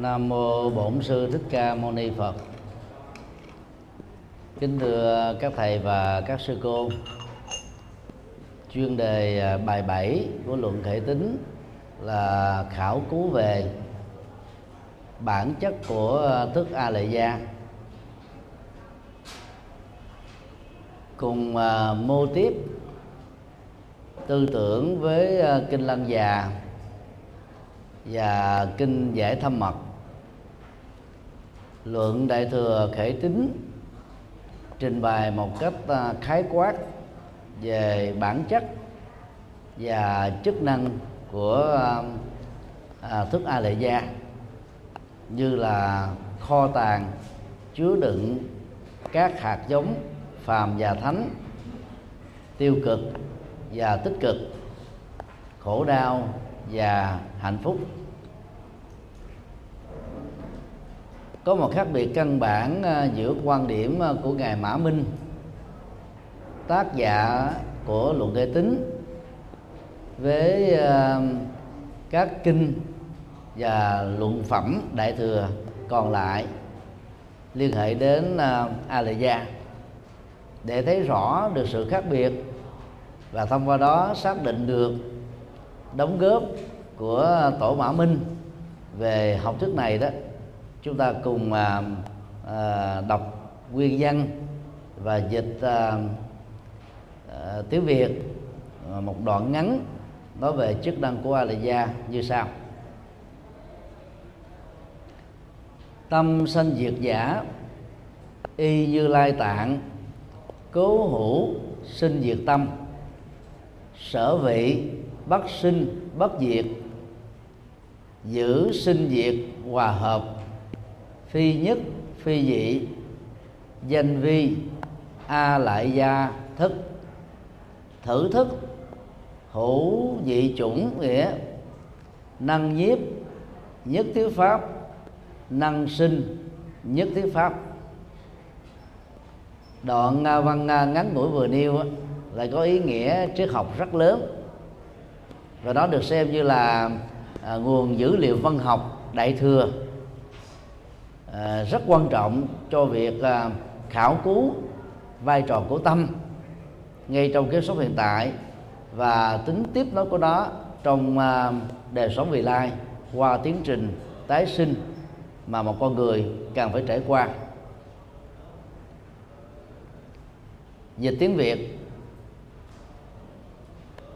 Nam mô Bổn sư Thích Ca Mâu Ni Phật. Kính thưa các thầy và các sư cô. Chuyên đề à, bài 7 của luận thể tính là khảo cứu về bản chất của thức A Lệ Gia cùng à, mô tiếp tư tưởng với à, kinh lăng già và kinh giải thâm mật luận đại thừa khể tính trình bày một cách à, khái quát về bản chất và chức năng của à, à, thức a lệ gia, như là kho tàng, chứa đựng các hạt giống, phàm và thánh, tiêu cực và tích cực, khổ đau và hạnh phúc. Có một khác biệt căn bản ờ, giữa quan điểm ờ, của ngài Mã Minh, tác giả của luận đề tính với ờ, các kinh và luận phẩm đại thừa còn lại liên hệ đến a lệ gia để thấy rõ được sự khác biệt và thông qua đó xác định được đóng góp của tổ mã minh về học thuyết này đó chúng ta cùng à, à, đọc nguyên văn và dịch à, à, tiếng việt à, một đoạn ngắn nói về chức năng của a gia như sau. Tâm sanh diệt giả y như lai tạng cố hữu sinh diệt tâm. Sở vị bất sinh bất diệt. Giữ sinh diệt hòa hợp phi nhất, phi dị. Danh vi, a lại gia, thức. Thử thức, hữu dị chủng nghĩa. Năng nhiếp, nhất thiết pháp. Năng sinh, nhất thiết pháp. Đoạn à, văn à, ngắn ngủi vừa nêu lại có ý nghĩa triết học rất lớn. Và nó được xem như là à, nguồn dữ liệu văn học đại thừa à, rất quan trọng cho việc à, khảo cứu vai trò của tâm ngay trong kiếp sống hiện tại và tính tiếp nối của nó trong à, đời sống vị lai qua tiến trình tái sinh mà một con người cần phải trải qua. Dịch tiếng việt.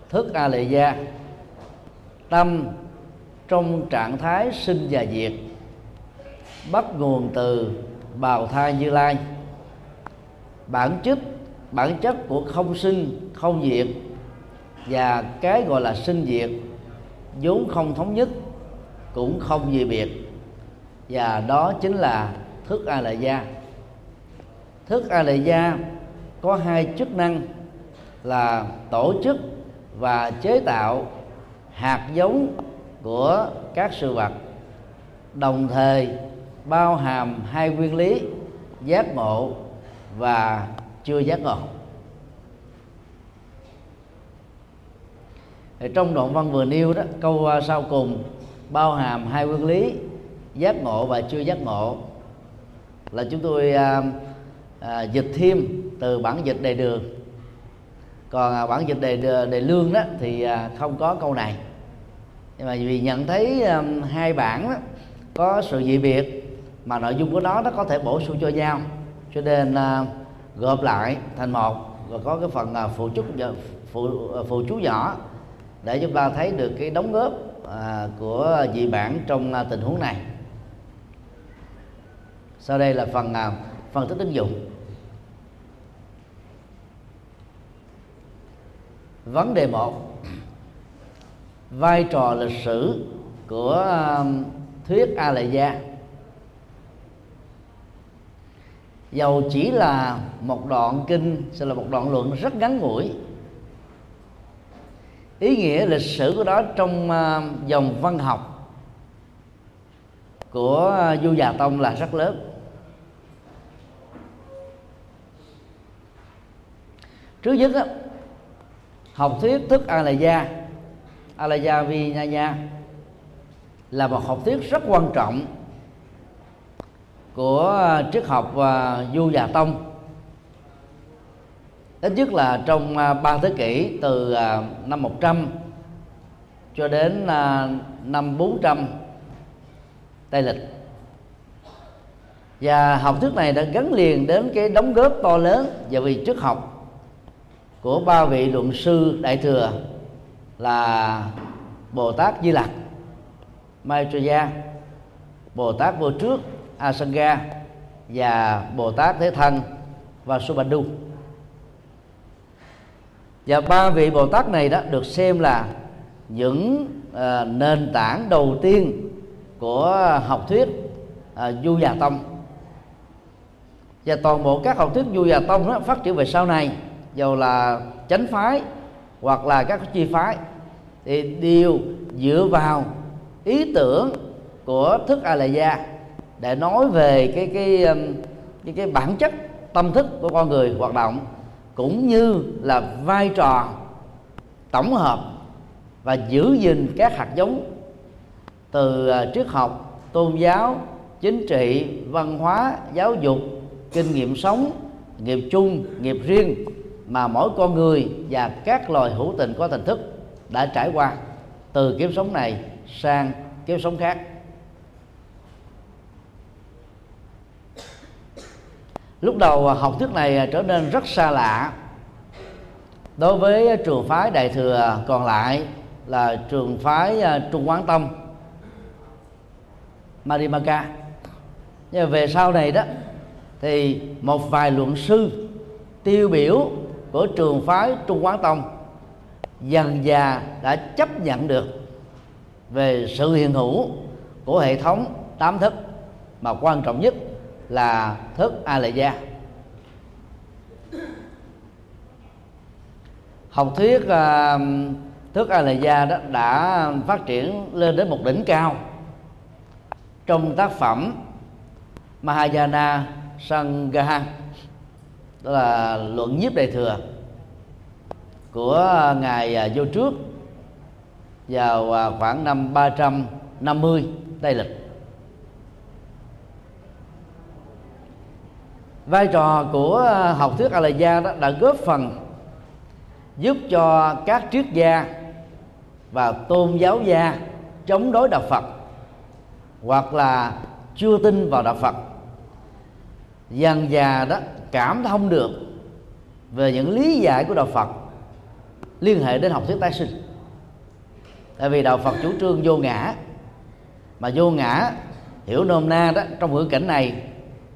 Thức a lệ gia. Tâm trong trạng thái sinh và diệt bắt nguồn từ bào thai như lai. Bản chất bản chất của không sinh, không diệt và cái gọi là sinh diệt, vốn không thống nhất, cũng không gì biệt. Và đó chính là thức a la gia. Thức a la gia có hai chức năng là tổ chức và chế tạo hạt giống của các sự vật. Đồng thời bao hàm hai nguyên lý giác ngộ và chưa giác ngộ. Thì trong đoạn văn vừa nêu đó câu à, sau cùng bao hàm hai nguyên lý giác ngộ và chưa giác ngộ là chúng tôi à, à, dịch thêm từ bản dịch đề đường. Còn à, bản dịch đề đề lương đó thì à, không có câu này. Nhưng mà vì nhận thấy à, hai bản đó, có sự dị biệt mà nội dung của nó nó có thể bổ sung cho nhau. Cho nên uh, gộp lại thành một và có cái phần uh, phụ chút phụ à, phụ chú nhỏ để chúng ta thấy được cái đóng góp uh, của dị bản trong uh, tình huống này. Sau đây là phần uh, phân tích ứng dụng. Vấn đề một vai trò lịch sử của thuyết a lệ gia dầu chỉ là một đoạn kinh sẽ là một đoạn luận rất ngắn ngủi. Ý nghĩa lịch sử của đó trong uh, dòng văn học của à, uh, du già tông là rất lớn. Trước nhất đó, học thuyết thức a la gia Alaya Vinaya là một học thuyết rất quan trọng của à, triết học và du già tông. Ít nhất là trong à, ba thế kỷ từ à, năm 100 cho đến năm 400 Tây lịch. Và học thuyết này đã gắn liền đến cái đóng góp to lớn và vì triết học của ba vị luận sư đại thừa là Bồ Tát Di Lặc, Maitreya, Bồ Tát vô trước Asanga và Bồ Tát Thế Thân và Subhandu. Và ba vị Bồ Tát này đó được xem là những uh, nền tảng đầu tiên của học thuyết uh, Du Già Tông và toàn bộ các học thuyết du già tông đó phát triển về sau này dầu là chánh phái hoặc là các chi phái thì đều dựa vào ý tưởng của thức a la gia để nói về cái cái um, cái cái bản chất tâm thức của con người hoạt động, cũng như là vai trò tổng hợp và giữ gìn các hạt giống từ à, triết học, tôn giáo, chính trị, văn hóa, giáo dục, kinh nghiệm sống, nghiệp chung, nghiệp riêng mà mỗi con người và các loài hữu tình có tình thức đã trải qua từ kiếp sống này sang kiếp sống khác. Lúc đầu à, học thuyết này à, trở nên rất xa lạ. Đối với à, trường phái đại thừa còn lại là trường phái trung quán tông Marimaka nhưng về sau này đó, thì một vài luận sư tiêu biểu của trường phái Trung Quán Tông dần già đã chấp nhận được về sự hiện hữu của hệ thống tám thức, mà quan trọng nhất là thức a lệ gia học thuyết uh, thức a lệ gia đó đã phát triển lên đến một đỉnh cao. Trong tác phẩm Mahayana Sangha đó là luận nhiếp đại thừa của ngài ờ, vô trước vào ờ, khoảng năm 350 Tây lịch. Vai trò của ờ, học thuyết Alaya đó đã góp phần giúp cho các triết gia và tôn giáo gia chống đối đạo Phật hoặc là chưa tin vào đạo Phật. Dần già đó cảm thông được về những lý giải của đạo Phật liên hệ đến học thuyết tái sinh. Tại vì đạo Phật chủ trương vô ngã, mà vô ngã hiểu nôm na đó trong ngữ cảnh này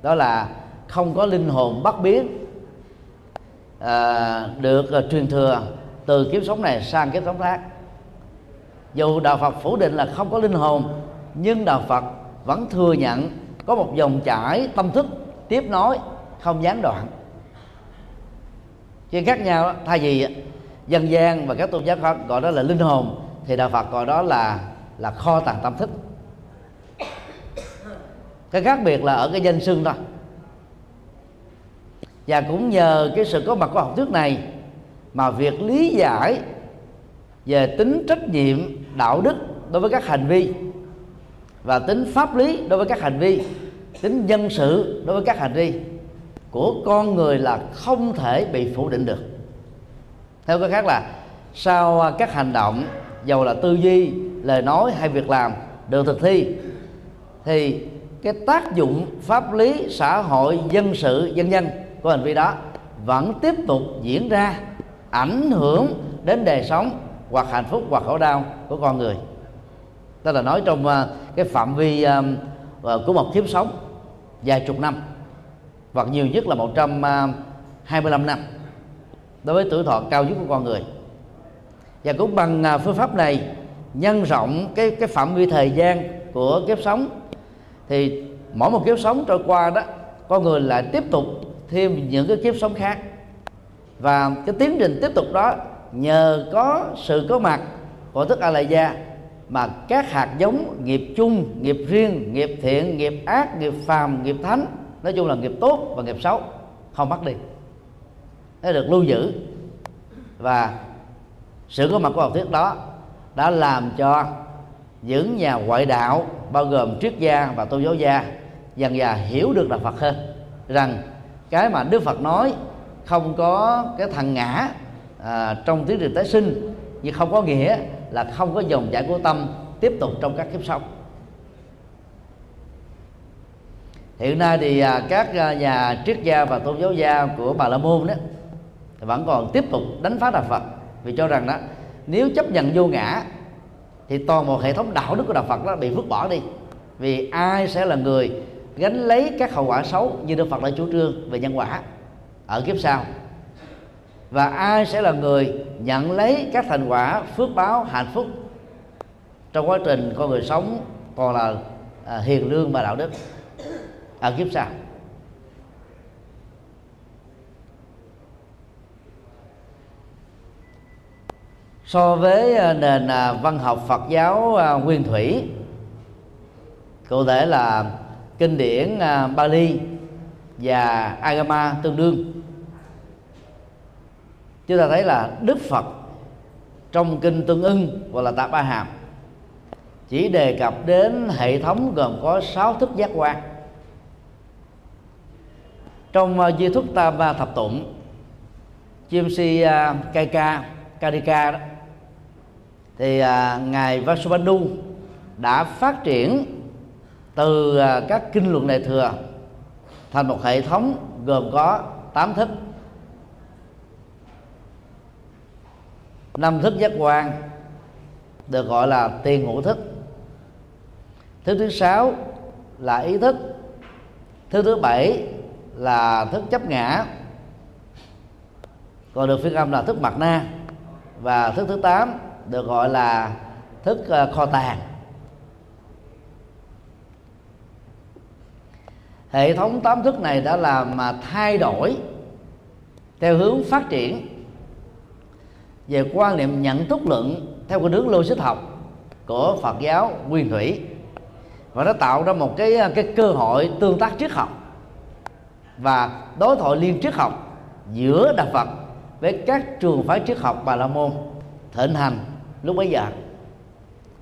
đó là không có linh hồn bất biến. À, được à, truyền thừa từ kiếp sống này sang kiếp sống khác. Dù đạo Phật phủ định là không có linh hồn nhưng đạo Phật vẫn thừa nhận có một dòng chảy tâm thức tiếp nối không gián đoạn. Chứ khác nhau thay vì dân gian và các tôn giáo khác gọi đó là linh hồn thì đạo phật gọi đó là là kho tàng tâm thức. Cái khác biệt là ở cái danh xưng thôi và cũng nhờ cái sự có mặt của học thuyết này mà việc lý giải về tính trách nhiệm, đạo đức đối với các hành vi và tính pháp lý đối với các hành vi, tính dân sự đối với các hành vi của con người là không thể bị phủ định được. Theo cái khác là sau các hành động, dầu là tư duy, lời nói hay việc làm được thực thi, thì cái tác dụng pháp lý, xã hội, dân sự, dân dân của hành vi đó vẫn tiếp tục diễn ra, ảnh hưởng đến đời sống hoặc hạnh phúc hoặc khổ đau của con người. Tức là nói trong ờ, cái phạm vi ờ, ờ, của một kiếp sống vài chục năm, hoặc nhiều nhất là 125 năm đối với tuổi thọ cao nhất của con người. Và cũng bằng phương pháp này nhân rộng cái cái phạm vi thời gian của kiếp sống, thì mỗi một kiếp sống trôi qua đó, con người lại tiếp tục thêm những cái kiếp sống khác. Và cái tiến trình tiếp tục đó, nhờ có sự có mặt của thức a la gia mà các hạt giống nghiệp chung, nghiệp riêng, nghiệp thiện, nghiệp ác, nghiệp phàm, nghiệp thánh, nói chung là nghiệp tốt và nghiệp xấu, không mất đi. Nó được lưu giữ. Và sự có mặt của học thuyết đó đã làm cho những nhà ngoại đạo, bao gồm triết gia và tôn giáo gia, dần dà hiểu được đạo Phật hơn rằng cái mà Đức Phật nói không có cái thằng ngã à, trong tiến trình tái sinh nhưng không có nghĩa là không có dòng chảy của tâm tiếp tục trong các kiếp sống hiện nay thì à, các à, nhà triết gia và tôn giáo gia của bà la môn đó vẫn còn tiếp tục đánh phá đạo phật vì cho rằng đó nếu chấp nhận vô ngã thì toàn bộ hệ thống đạo đức của đạo phật đó bị vứt bỏ đi vì ai sẽ là người gánh lấy các hậu quả xấu như đức phật đã chủ trương về nhân quả ở kiếp sau. Và ai sẽ là người nhận lấy các thành quả phước báo hạnh phúc trong quá trình con người sống còn là à, hiền lương và đạo đức ở kiếp sau? So với à, nền à, văn học Phật giáo à, nguyên thủy cụ thể là kinh điển à, Bali và Agama tương đương. Chúng ta thấy là Đức Phật trong kinh Tương ưng gọi là Tạp Ba Hàm chỉ đề cập đến hệ thống gồm có sáu thức giác quan. Trong à, di thức tam Ba thập tụng, chim si à, Kaika Kadika đó, thì ngài Vasubandhu đã phát triển từ à, các kinh luận đại thừa thành một hệ thống gồm có tám thức. Năm thức giác quan được gọi là tiền ngũ thức. Thứ thứ sáu là ý thức. Thứ thứ bảy là thức chấp ngã. Còn được phiên âm là thức mặt na. Và thức thứ tám được gọi là thức à, kho tàng. Hệ thống tám thức này đã làm mà thay đổi theo hướng phát triển. Về quan niệm nhận thức luận theo con hướng logic học của Phật giáo nguyên thủy và nó tạo ra một cái cái cơ hội tương tác triết học và đối thoại liên triết học giữa đạo Phật với các trường phái triết học Bà La Môn thịnh hành lúc bấy giờ.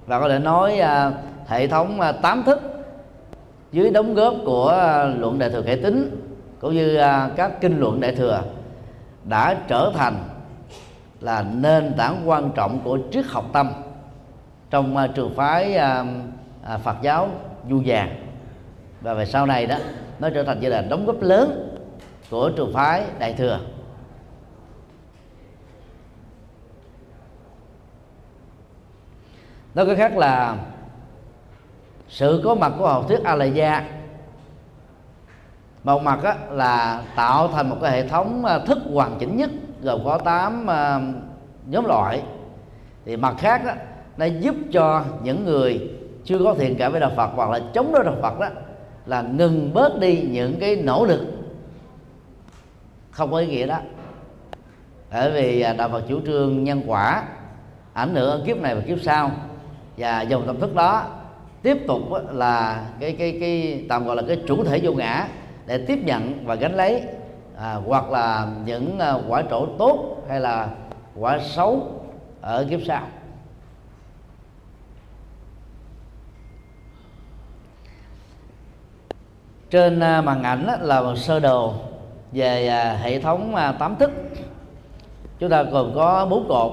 Và có thể nói à, hệ thống à, tám thức dưới đóng góp của à, luận đại thừa khải tính cũng như à, các kinh luận đại thừa đã trở thành là nền tảng quan trọng của triết học tâm trong à, trường phái Phật giáo du vàng. Và về sau này đó, nó trở thành như là đóng góp lớn của trường phái đại thừa. Nói cái khác là sự có mặt của học thuyết a la gia một mặt á, là tạo thành một cái hệ thống à, thức hoàn chỉnh nhất gồm có 8 uh, à, nhóm loại. Thì mặt khác đó, nó giúp cho những người chưa có thiện cảm với đạo Phật hoặc là chống đối đạo Phật đó là ngừng bớt đi những cái nỗ lực. Không có ý nghĩa đó. Bởi vì à, đạo Phật chủ trương nhân quả ảnh hưởng ở kiếp này và kiếp sau và dòng tâm thức đó tiếp tục là cái cái cái tạm gọi là cái chủ thể vô ngã để tiếp nhận và gánh lấy à, hoặc là những à, quả trổ tốt hay là quả xấu ở kiếp sau. Trên à, màn ảnh là một sơ đồ về à, hệ thống tám thức. Chúng ta gồm có bốn cột.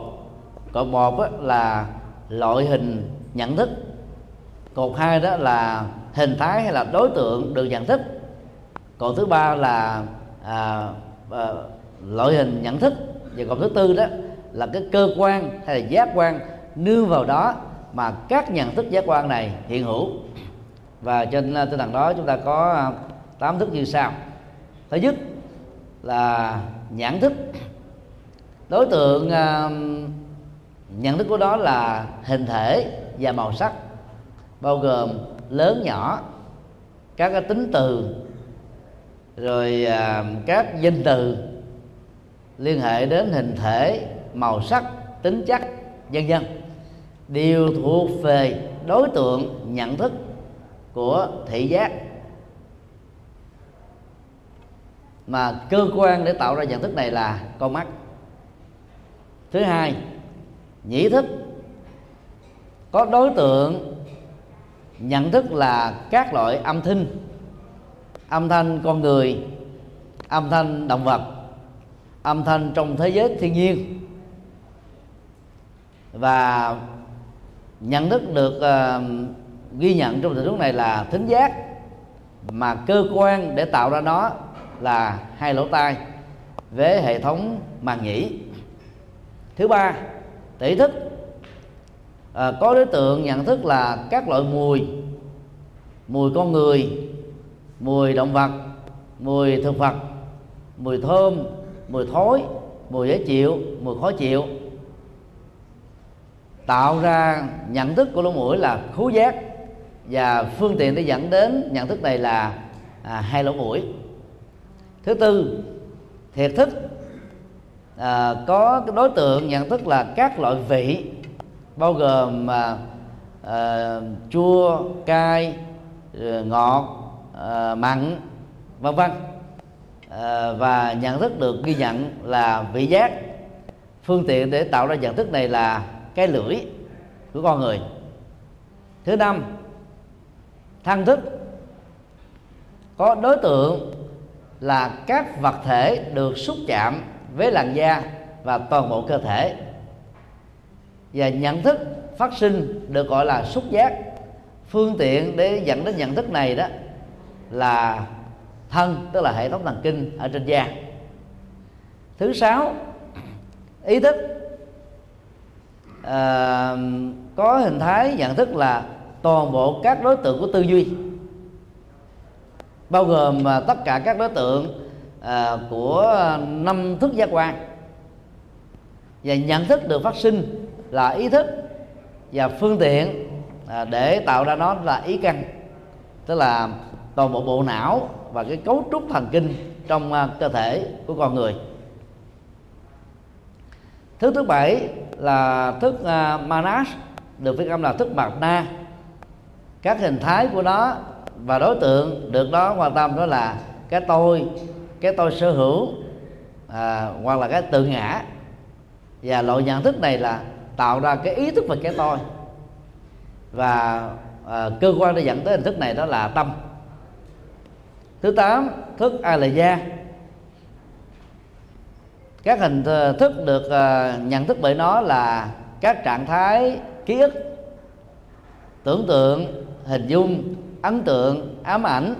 Cột một là loại hình nhận thức cột hai đó là hình thái hay là đối tượng được nhận thức. Cột thứ ba là à, à, loại hình nhận thức. Và cột thứ tư đó là cái cơ quan hay là giác quan nương vào đó mà các nhận thức giác quan này hiện hữu. Và trên à, tinh thần đó chúng ta có à, tám thức như sau. Thứ nhất là nhãn thức. Đối tượng uh, nhận thức của đó là hình thể và màu sắc bao gồm lớn nhỏ, các cái tính từ, rồi à, các danh từ liên hệ đến hình thể, màu sắc, tính chất, vân vân. Đều thuộc về đối tượng nhận thức của thị giác. Mà cơ quan để tạo ra nhận thức này là con mắt. Thứ hai, nhĩ thức. Có đối tượng nhận thức là các loại âm thanh âm thanh con người âm thanh động vật âm thanh trong thế giới thiên nhiên. Và nhận thức được uh, ghi nhận trong tình huống này là thính giác mà cơ quan để tạo ra nó là hai lỗ tai với hệ thống màng nhĩ. Thứ ba tỷ thức à, có đối tượng nhận thức là các loại mùi mùi con người mùi động vật mùi thực vật mùi thơm mùi thối mùi dễ chịu mùi khó chịu. Tạo ra nhận thức của lỗ mũi là khứu giác và phương tiện để dẫn đến nhận thức này là à, hai lỗ mũi. Thứ tư thiệt thức. À, có đối tượng nhận thức là các loại vị bao gồm mà uh, chua cay ờ, ngọt uh, mặn vân vân. Uh, và nhận thức được ghi nhận là vị giác. Phương tiện để tạo ra nhận thức này là cái lưỡi của con người. Thứ năm thăng thức. Có đối tượng là các vật thể được xúc chạm với làn da và toàn bộ cơ thể và nhận thức phát sinh được gọi là xúc giác. Phương tiện để dẫn đến nhận thức này đó là thân tức là hệ thống thần kinh ở trên da. Thứ sáu ý thức. À, có hình thái nhận thức là toàn bộ các đối tượng của tư duy bao gồm à, tất cả các đối tượng à, của năm thức giác quan. Và nhận thức được phát sinh là ý thức và phương tiện à, để tạo ra nó là ý căn. Tức là toàn bộ bộ não và cái cấu trúc thần kinh trong à, cơ thể của con người. Thứ thứ bảy là thức à, manas được viết âm là thức bạc na. Các hình thái của nó và đối tượng được đó quan tâm đó là cái tôi cái tôi sở hữu à, hoặc là cái tự ngã. Và loại nhận thức này là tạo ra cái ý thức về cái tôi. Và à, cơ quan để dẫn tới hình thức này đó là tâm. Thứ tám thức a la gia. Các hình thức được uh, nhận thức bởi nó là các trạng thái ký ức tưởng tượng hình dung ấn tượng ám ảnh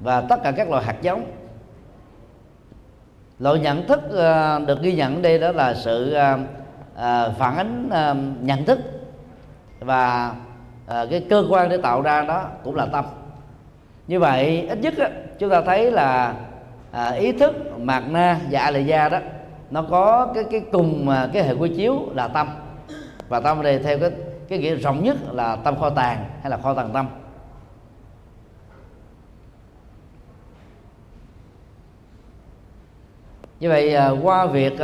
và tất cả các loại hạt giống. Loại nhận thức uh, được ghi nhận đây đó là sự uh, À, phản ánh à, nhận thức và à, cái cơ quan để tạo ra đó cũng là tâm. Như vậy ít nhất á, chúng ta thấy là à, ý thức mạt na và a da đó nó có cái cái cùng cái hệ quy chiếu là tâm. Và tâm đây theo cái cái nghĩa rộng nhất là tâm kho tàng hay là kho tàng tâm. Như vậy qua việc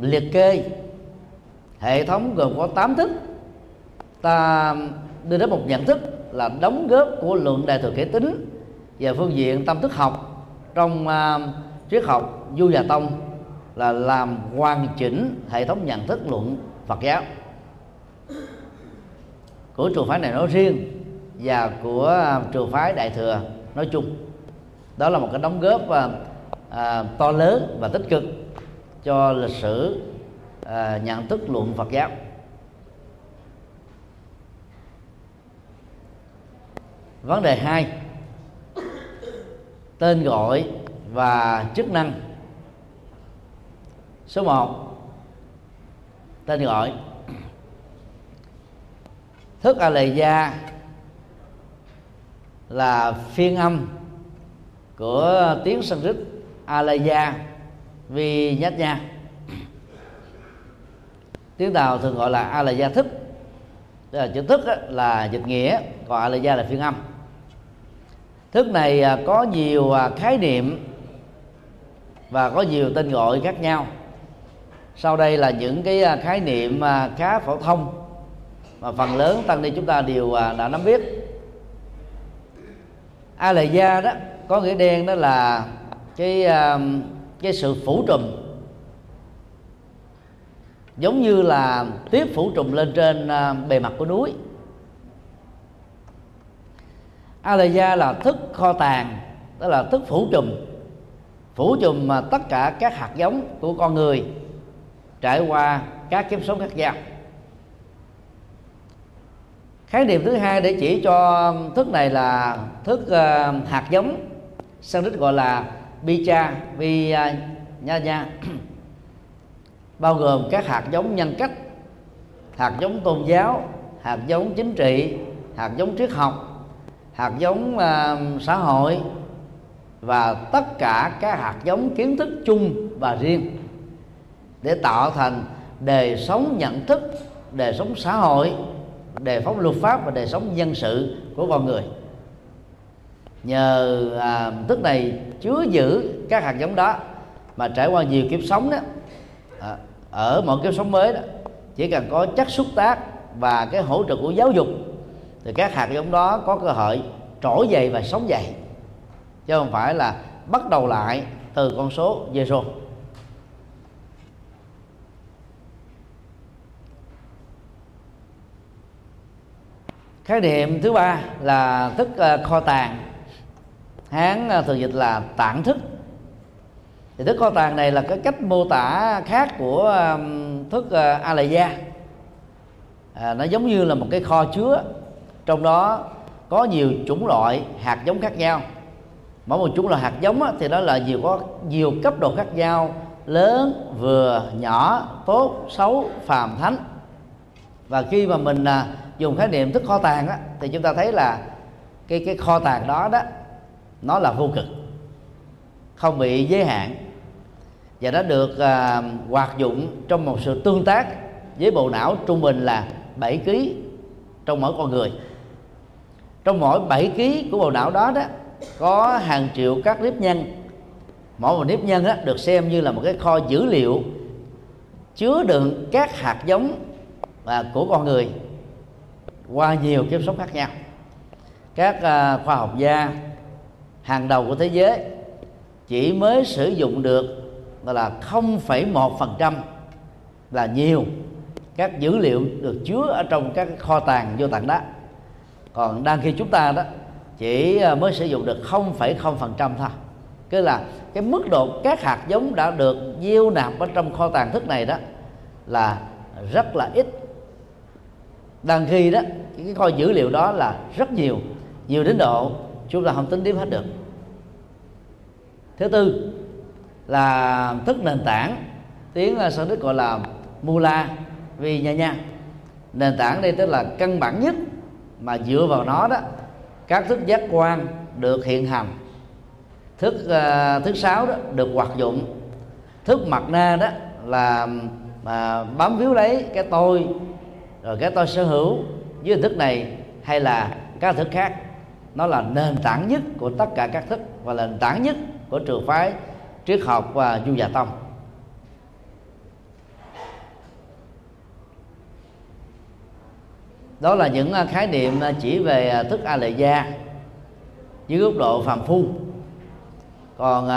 liệt kê hệ thống gồm có 8 thức. Ta đưa đến một nhận thức là đóng góp của luận đại thừa kể tính và phương diện tâm thức học trong uh, triết học du già tông là làm hoàn chỉnh hệ thống nhận thức luận Phật giáo. Của trường phái này nói riêng và của à, trường phái đại thừa nói chung. Đó là một cái đóng góp uh, uh, to lớn và tích cực cho lịch sử à, nhận thức luận Phật giáo. Vấn đề hai tên gọi và chức năng. Số 1 tên gọi. Thức a lệ gia là phiên âm của tiếng sanskrit alaya vi nhát nha tiếng tàu thường gọi là a là gia thức. Tức là chữ thức là dịch nghĩa, còn gia là phiên âm. Thức này à, có nhiều à, khái niệm và có nhiều tên gọi khác nhau. Sau đây là những cái à, khái niệm khá phổ thông mà phần lớn tăng ni chúng ta đều đã nắm biết. A lệ gia đó có nghĩa đen, đó là cái cái sự phủ trùm giống như là tuyết phủ trùng lên trên à, bề mặt của núi. Alaya là thức kho tàng đó là thức phủ trùm. Phủ trùm mà tất cả các hạt giống của con người trải qua các kiếp sống khác nhau. Khái niệm thứ hai để chỉ cho thức này là thức uh, hạt giống sanskrit gọi là bicha vi à, nha nha bao gồm các hạt giống nhân cách hạt giống tôn giáo hạt giống chính trị hạt giống triết học hạt giống uh, xã hội và tất cả các hạt giống kiến thức chung và riêng để tạo thành đời sống nhận thức đời sống xã hội đề phóng luật pháp và đời sống dân sự của con người. Nhờ à, thức này chứa giữ các hạt giống đó mà trải qua nhiều kiếp sống đó ở mọi kiếp sống mới đó, chỉ cần có chất xúc tác và cái hỗ trợ của giáo dục, thì các hạt giống đó có cơ hội trỗi dậy và sống dậy. Chứ không phải là bắt đầu lại từ con số zero khái niệm thứ ba là thức ờ, kho tàng. Hán ờ, thường dịch là tạng thức thì thức kho tàng này là cái cách mô tả khác của um, thức a la gia à, nó giống như là một cái kho chứa. Trong đó có nhiều chủng loại hạt giống khác nhau. Mỗi một chủng loại hạt giống á, thì đó là nhiều có nhiều cấp độ khác nhau. Lớn vừa nhỏ tốt xấu phàm thánh. Và khi mà mình à, dùng khái niệm thức kho tàng á, thì chúng ta thấy là cái cái kho tàng đó đó nó là vô cực. Không bị giới hạn và nó được à, hoạt dụng trong một sự tương tác với bộ não trung bình là 7 kg trong mỗi con người. Trong mỗi 7 kg của bộ não đó đó có hàng triệu các nếp nhân mỗi một nếp nhân đó, được xem như là một cái kho dữ liệu chứa đựng các hạt giống và của con người qua nhiều kiếp sống khác nhau. Các à, khoa học gia hàng đầu của thế giới chỉ mới sử dụng được gọi là 0,1% là nhiều. Các dữ liệu được chứa ở trong các kho tàng vô tận đó. Còn đang khi chúng ta đó chỉ à, mới sử dụng được 0,0% thôi. Cứ là cái mức độ các hạt giống đã được gieo nạp ở trong kho tàng thức này đó là rất là ít. Đang khi đó cái kho dữ liệu đó là rất nhiều. Nhiều đến độ chúng ta không tính đếm hết được. Thứ tư là thức nền tảng. Tiếng sanskrit gọi là mula vì nha nha. Nền tảng đây tức là căn bản nhất mà dựa vào nó đó các thức giác quan được hiện hành. Thức ờ, uh, thứ sáu đó được hoạt dụng. Thức mặt na đó là mà bám víu lấy cái tôi rồi cái tôi sở hữu với hình thức này hay là các thức khác. Nó là nền tảng nhất của tất cả các thức và là nền tảng nhất của trường phái triết học và du già tông đó là những à, khái niệm à, chỉ về à, thức a lệ gia dưới góc độ phàm phu. Còn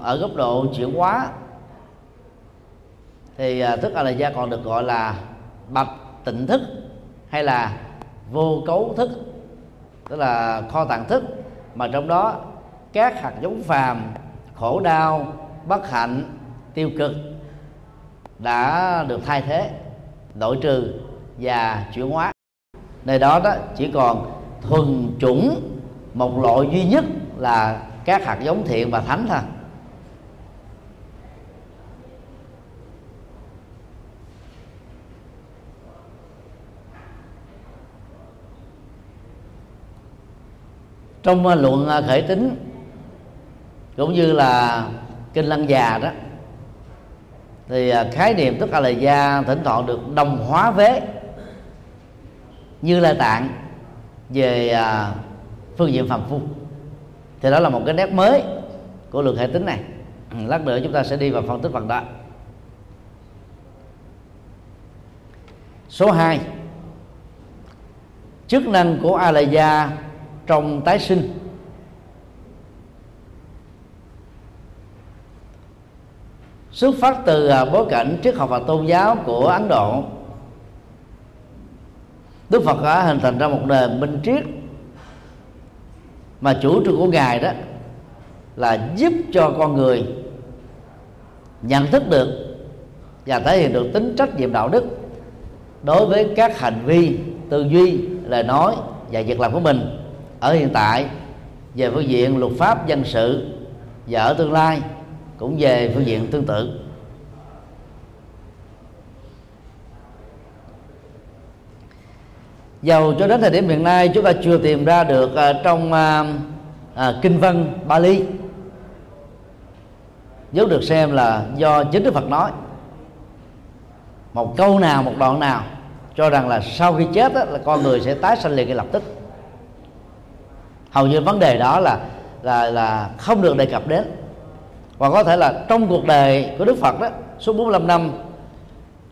ở góc độ chuyển hóa thì thức a lệ gia còn được gọi là bạch tịnh thức hay là vô cấu thức, tức là kho tàng thức. Mà trong đó các hạt giống phàm khổ đau, bất hạnh, tiêu cực đã được thay thế, đổi trừ và chuyển hóa. Nơi đó đó chỉ còn thuần chủng, một loại duy nhất là các hạt giống thiện và thánh thôi. Trong à, luận à, khởi tính cũng như là kinh lăng già đó. Thì à, khái niệm tức là gia thỉnh thoảng được đồng hóa vế như là tạng về à, phương diện phàm phu. Thì đó là một cái nét mới của lượng hệ tính này. Ừ, lát nữa chúng ta sẽ đi vào phân tích phần đó. Số 2 chức năng của a la gia trong tái sinh. Xuất phát từ à, bối cảnh triết học và tôn giáo của Ấn Độ. Đức Phật đã hình thành ra một nền minh triết mà chủ trương của ngài đó là giúp cho con người nhận thức được và thể hiện được tính trách nhiệm đạo đức đối với các hành vi, tư duy, lời nói và việc làm của mình ở hiện tại, về phương diện luật pháp, dân sự và ở tương lai cũng về phương diện tương tự. Dầu cho đến thời điểm hiện nay chúng ta chưa tìm ra được uh, trong uh, uh, kinh văn Bali. Vốn được xem là do chính Đức Phật nói. Một câu nào một đoạn nào cho rằng là sau khi chết đó, là con người sẽ tái sanh liền ngay lập tức. Hầu như vấn đề đó là là là không được đề cập đến và có thể là trong cuộc đời của Đức Phật đó suốt 45 năm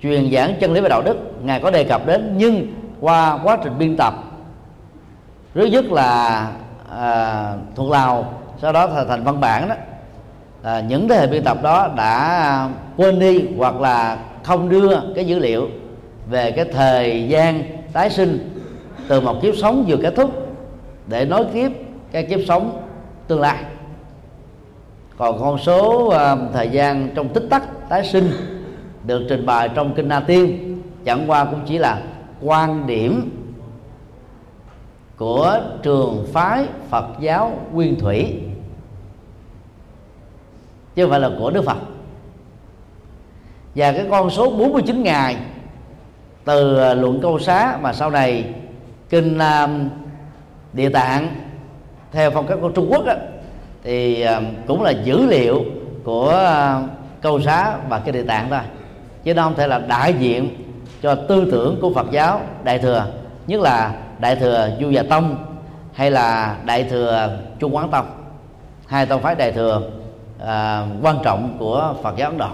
truyền giảng chân lý về đạo đức ngài có đề cập đến nhưng qua quá trình biên tập thứ nhất là à, thuộc lào sau đó thành văn bản đó à, những thế hệ biên tập đó đã quên đi hoặc là không đưa cái dữ liệu về cái thời gian tái sinh từ một kiếp sống vừa kết thúc để nối kiếp cái kiếp sống tương lai còn con số uh, thời gian trong tích tắc tái sinh được trình bày trong kinh Na Tiên chẳng qua cũng chỉ là quan điểm của trường phái Phật giáo Nguyên Thủy chứ không phải là của Đức Phật. Và cái con số 49 ngày từ à, luận câu xá mà sau này kinh uh, địa tạng theo phong cách của Trung Quốc đó, thì ờ, cũng là dữ liệu của ờ, câu xá và cái địa tạng thôi. Chứ nó không thể là đại diện cho tư tưởng của Phật giáo đại thừa. Nhất là đại thừa Du Già Tông hay là đại thừa Trung Quán Tông. Hai tông phái đại thừa à, quan trọng của Phật giáo Ấn Độ.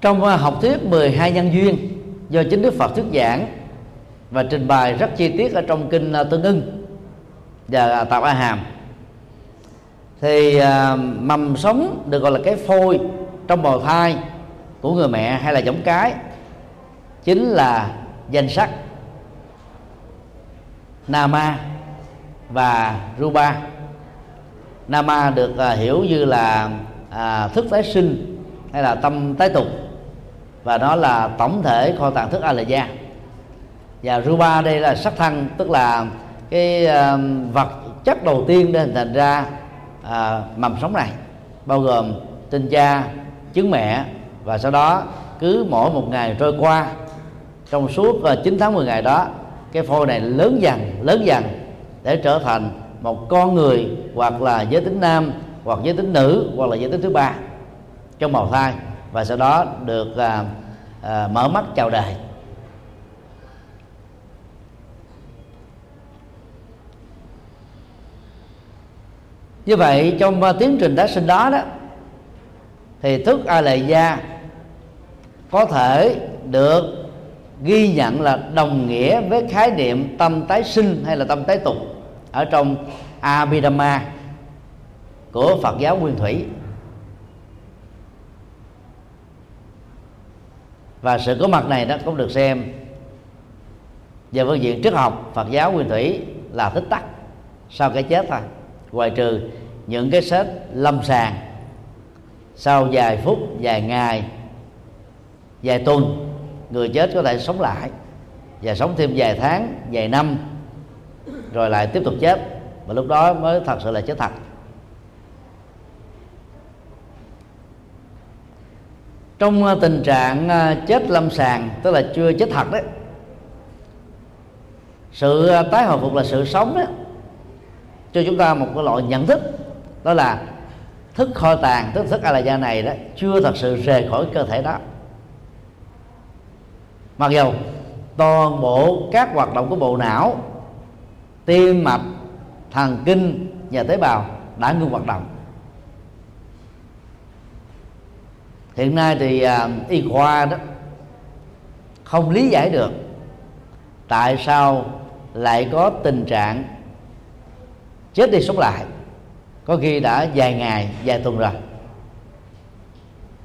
Trong học thuyết 12 nhân duyên do chính Đức Phật thuyết giảng và trình bày rất chi tiết ở trong kinh à, Tương ưng và à, Tạp A Hàm. Thì à, mầm sống được gọi là cái phôi trong bào thai của người mẹ hay là giống cái chính là danh sắc Nama và Ruba Nama được à, hiểu như là à, thức tái sinh hay là tâm tái tục và nó là tổng thể kho tàng thức a la gia và Ruba đây là sắc thân tức là cái um, vật chất đầu tiên để hình thành ra à, mầm sống này bao gồm tinh cha trứng mẹ và sau đó cứ mỗi một ngày trôi qua trong suốt à, 9 tháng 10 ngày đó cái phôi này lớn dần lớn dần để trở thành một con người hoặc là giới tính nam hoặc giới tính nữ hoặc là giới tính thứ ba trong bào thai và sau đó được à, à, mở mắt chào đời. Như vậy trong uh, tiến trình tái sinh đó đó thì thức a lệ gia có thể được ghi nhận là đồng nghĩa với khái niệm tâm tái sinh hay là tâm tái tục ở trong Abhidhamma của Phật giáo Nguyên Thủy. Và sự có mặt này đó cũng được xem về phương diện triết học Phật giáo Nguyên Thủy là tích tắc. Sau cái chết thôi. Ngoài trừ những cái xét lâm sàng, sau vài phút, vài ngày, vài tuần, người chết có thể sống lại và sống thêm vài tháng, vài năm, rồi lại tiếp tục chết. Và lúc đó mới thật sự là chết thật. Trong ờ, tình trạng ờ, chết lâm sàng, tức là chưa chết thật đấy, sự ờ, tái hồi phục là sự sống đó, cho chúng ta một cái loại nhận thức, đó là thức kho tàng tức thức a la gia này đó, chưa thật sự rời khỏi cơ thể đó. Mặc dù toàn bộ các hoạt động của bộ não, tim, mạch, thần kinh và tế bào đã ngưng hoạt động. Hiện nay thì à, y khoa đó không lý giải được tại sao lại có tình trạng chết đi sống lại. Có khi đã vài ngày vài tuần rồi.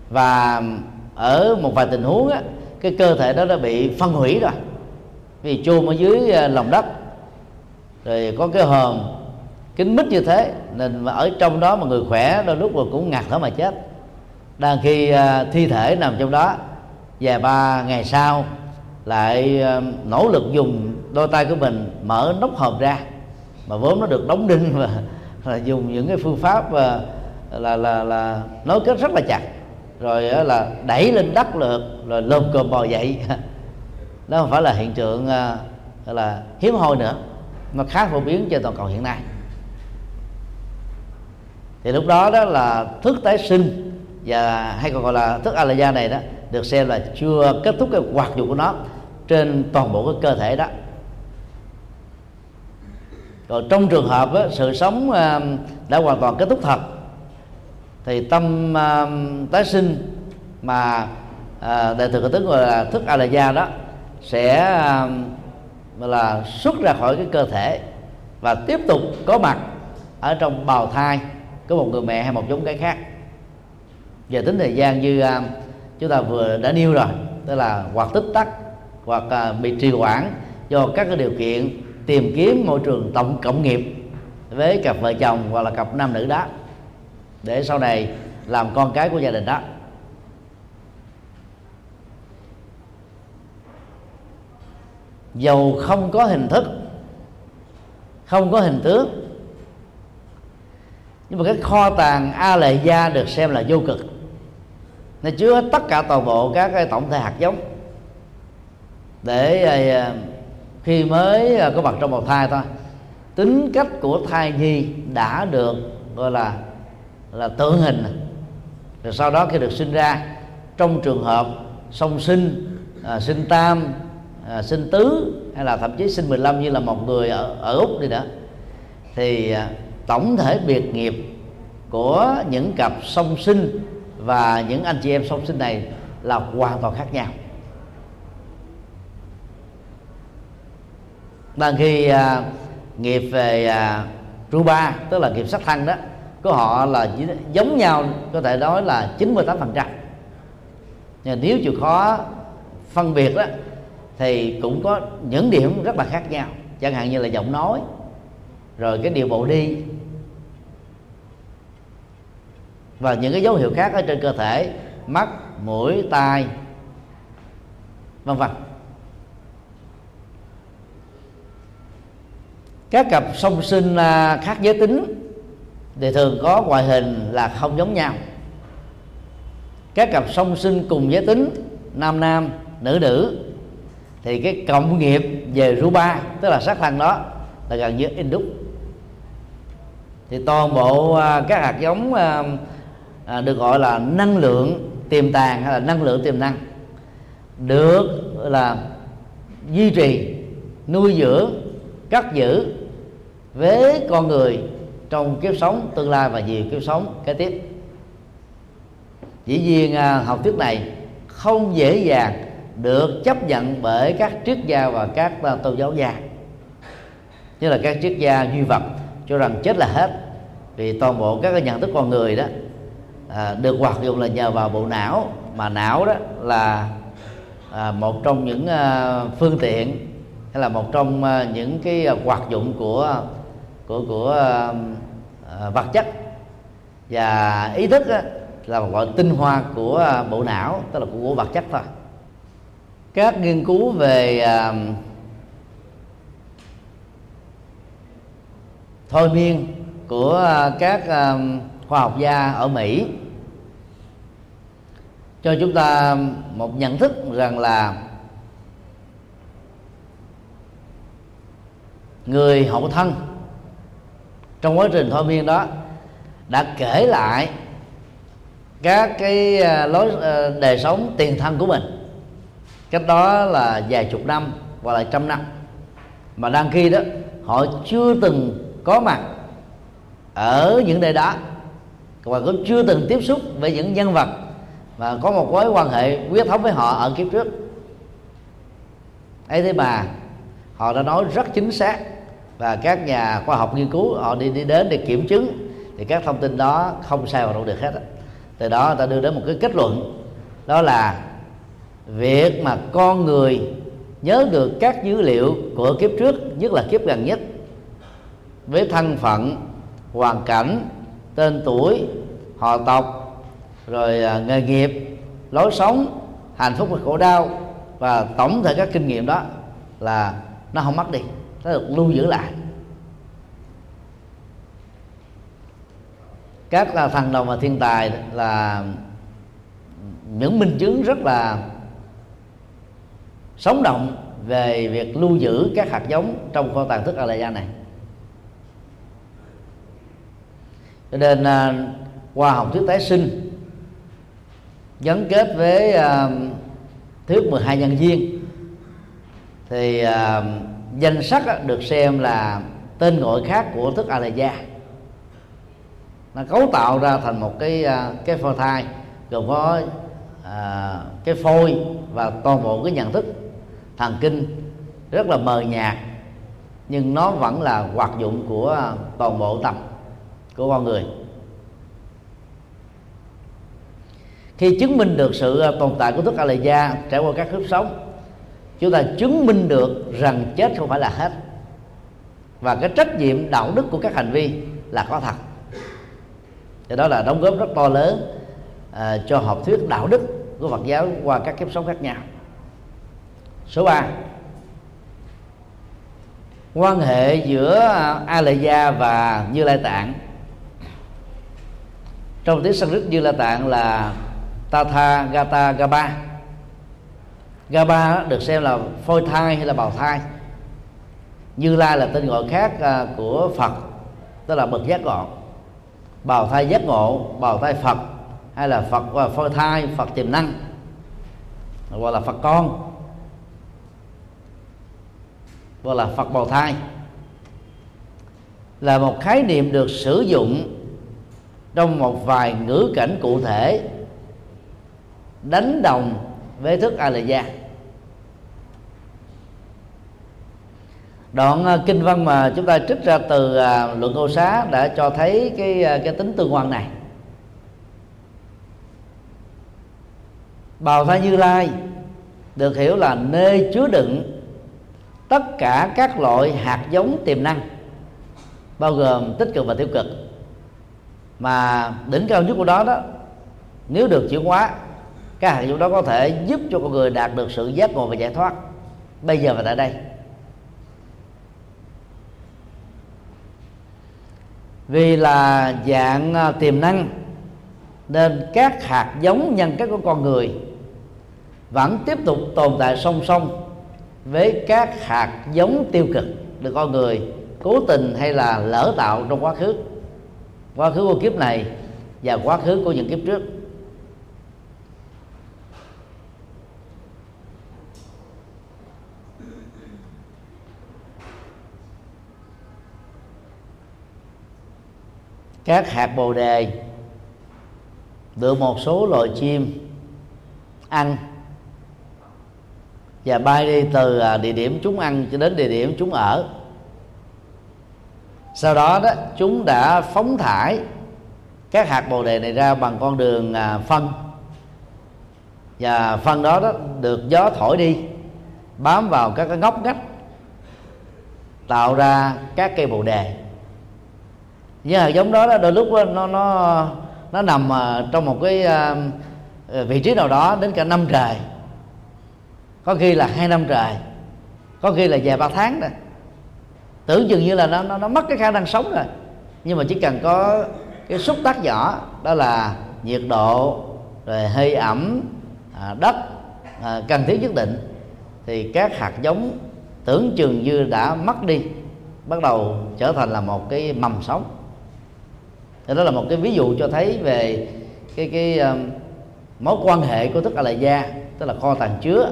Và ở một vài tình huống á, cái cơ thể đó đã bị phân hủy rồi. Vì chôn ở dưới à, lòng đất. Rồi có cái hòm kính mít như thế nên mà ở trong đó mà người khỏe đôi lúc mà cũng ngạt thở mà chết đang khi uh, thi thể nằm trong đó vài ba ngày sau lại uh, nỗ lực dùng đôi tay của mình mở nắp hộp ra mà vốn nó được đóng đinh và là dùng những cái phương pháp uh, là là là nối kết rất là chặt. Rồi uh, là đẩy lên đất lượt rồi lồm cồm bò dậy. Đó không phải là hiện tượng uh, là hiếm hoi nữa nó khá phổ biến trên toàn cầu hiện nay. Thì lúc đó đó là thức tái sinh và hay còn gọi là thức alaya này đó được xem là chưa kết thúc cái hoạt dụng của nó trên toàn bộ cái cơ thể đó. Còn trong trường hợp đó, sự sống đã hoàn toàn kết thúc thật thì tâm tái sinh mà ờ, đại thừa tướng gọi là thức alaya đó sẽ là xuất ra khỏi cái cơ thể và tiếp tục có mặt ở trong bào thai của một người mẹ hay một giống cái khác về tính thời gian như uh, chúng ta vừa đã nêu rồi tức là hoặc tích tắc hoặc uh, bị trì hoãn do các cái điều kiện tìm kiếm môi trường tổng cộng nghiệp với cặp vợ chồng hoặc là cặp nam nữ đó. Để sau này làm con cái của gia đình đó. Dầu không có hình thức không có hình tướng nhưng mà cái kho tàng a lệ gia được xem là vô cực nó chứa tất cả toàn bộ các cái tổng thể hạt giống. Để à, à, khi mới à, có mặt trong bào thai thôi. Tính cách của thai nhi đã được gọi là là tượng hình. Rồi sau đó khi được sinh ra trong trường hợp song sinh à, sinh tam à, sinh tứ hay là thậm chí sinh 15 như là một người ở, ở úc đi nữa thì à, tổng thể biệt nghiệp của những cặp song sinh và những anh chị em song sinh này là hoàn toàn khác nhau. Đang khi à, nghiệp về à, ruba tức là nghiệp sắc thân đó của họ là giống nhau có thể nói là 98 phần trăm. Nhưng nếu chịu khó phân biệt đó thì cũng có những điểm rất là khác nhau. Chẳng hạn như là giọng nói rồi cái điều bộ đi và những cái dấu hiệu khác ở trên cơ thể, mắt, mũi, tai, vân vân. Các cặp song sinh à, khác giới tính thì thường có ngoại hình là không giống nhau. Các cặp song sinh cùng giới tính, nam nam, nữ nữ, thì cái cộng nghiệp về ruba tức là sát thân đó, là gần như in đúc. Thì toàn bộ à, các hạt giống à, à, được gọi là năng lượng tiềm tàng hay là năng lượng tiềm năng được là duy trì nuôi dưỡng cắt giữ với con người trong kiếp sống tương lai và nhiều kiếp sống kế tiếp. Dĩ nhiên à, học thuyết này không dễ dàng được chấp nhận bởi các triết gia và các à, tôn giáo gia. Như là các triết gia duy vật cho rằng chết là hết vì toàn bộ các cái nhận thức con người đó à, được hoạt dụng là nhờ vào bộ não. Mà não đó là à, một trong những à, phương tiện hay là một trong à, những cái hoạt dụng của của của à, à, vật chất. Và ý thức á, là một loại tinh hoa của à, bộ não tức là của vật chất thôi. Các nghiên cứu về à, thôi miên của à, các à, khoa học gia ở Mỹ, cho chúng ta một nhận thức rằng là người hậu thân trong quá trình thôi miên đó đã kể lại các cái à, lối à, đời sống tiền thân của mình. Cách đó là vài chục năm hoặc là trăm năm. Mà đang khi đó, họ chưa từng có mặt ở những nơi đó và cũng chưa từng tiếp xúc với những nhân vật và có một mối quan hệ huyết thống với họ ở kiếp trước. Ấy thế mà, họ đã nói rất chính xác và các nhà khoa học nghiên cứu, họ đi đi đến để kiểm chứng thì các thông tin đó không sai vào đâu được hết từ đó người ta đưa đến một cái kết luận, đó là việc mà con người nhớ được các dữ liệu của kiếp trước, nhất là kiếp gần nhất, với thân phận, hoàn cảnh tên tuổi, họ tộc, rồi à, nghề nghiệp, lối sống, hạnh phúc và khổ đau. Và tổng thể các kinh nghiệm đó là nó không mất đi, nó được lưu giữ lại. Các là thần đồng và thiên tài là những minh chứng rất là sống động về việc lưu giữ các hạt giống trong kho tàng thức a này. Cho nên à, qua học thuyết tái sinh gắn kết với uh, thuyết 12 nhân viên thì uh, danh sách uh, được xem là tên gọi khác của thức a la gia nó cấu tạo ra thành một cái uh, cái phôi thai gồm có uh, cái phôi và toàn bộ cái nhận thức. Thần kinh rất là mờ nhạt nhưng nó vẫn là hoạt dụng của toàn bộ tâm của con người. Khi chứng minh được sự à, tồn tại của thức a gia trải qua các kiếp sống chúng ta chứng minh được rằng chết không phải là hết. Và cái trách nhiệm đạo đức của các hành vi là có thật. Thì đó là đóng góp rất to lớn à, cho học thuyết đạo đức của Phật giáo qua các kiếp sống khác nhau. Số 3 quan hệ giữa à, a lệ gia và như lai tạng trong tiếng sanskrit như La tạng là Tatha Gata Gaba. Gaba được xem là phôi thai hay là bào thai. Như Lai là tên gọi khác à, của Phật Tức là bậc giác ngộ. Bào thai giác ngộ, bào thai Phật Hay là Phật và phôi thai, Phật tiềm năng gọi là Phật con gọi là Phật bào thai. Là một khái niệm được sử dụng trong một vài ngữ cảnh cụ thể đánh đồng với thức a la gia đoạn à, kinh văn mà chúng ta trích ra từ à, luận câu xá đã cho thấy cái à, cái tính tương quan này. Bào thai như lai được hiểu là nơi chứa đựng tất cả các loại hạt giống tiềm năng, bao gồm tích cực và tiêu cực mà đỉnh cao nhất của đó đó, nếu được chuyển hóa các hạt giống đó có thể giúp cho con người đạt được sự giác ngộ và giải thoát. Bây giờ và tại đây. Vì là dạng à, tiềm năng, nên các hạt giống nhân cách của con người vẫn tiếp tục tồn tại song song với các hạt giống tiêu cực được con người cố tình hay là lỡ tạo trong quá khứ quá khứ của kiếp này và quá khứ của những kiếp trước. Các hạt bồ đề được một số loài chim, ăn và bay đi từ à, địa điểm chúng ăn cho đến địa điểm chúng ở sau đó đó chúng đã phóng thải các hạt bồ đề này ra bằng con đường à, phân. Và phân đó đó được gió thổi đi bám vào các cái ngóc ngách tạo ra các cây bồ đề. Những hạt giống đó, đó đôi lúc đó, nó nó nó nằm à, trong một cái à, vị trí nào đó đến cả năm trời. Có khi là hai năm trời có khi là vài ba tháng rồi tưởng chừng như là nó, nó nó mất cái khả năng sống rồi. Nhưng mà chỉ cần có cái xúc tác nhỏ đó là nhiệt độ rồi hơi ẩm à, đất à, cần thiết nhất định thì các hạt giống tưởng chừng như đã mất đi bắt đầu trở thành là một cái mầm sống. Thì đó là một cái ví dụ cho thấy về cái cái um, mối quan hệ của thức a la gia tức là kho tàng chứa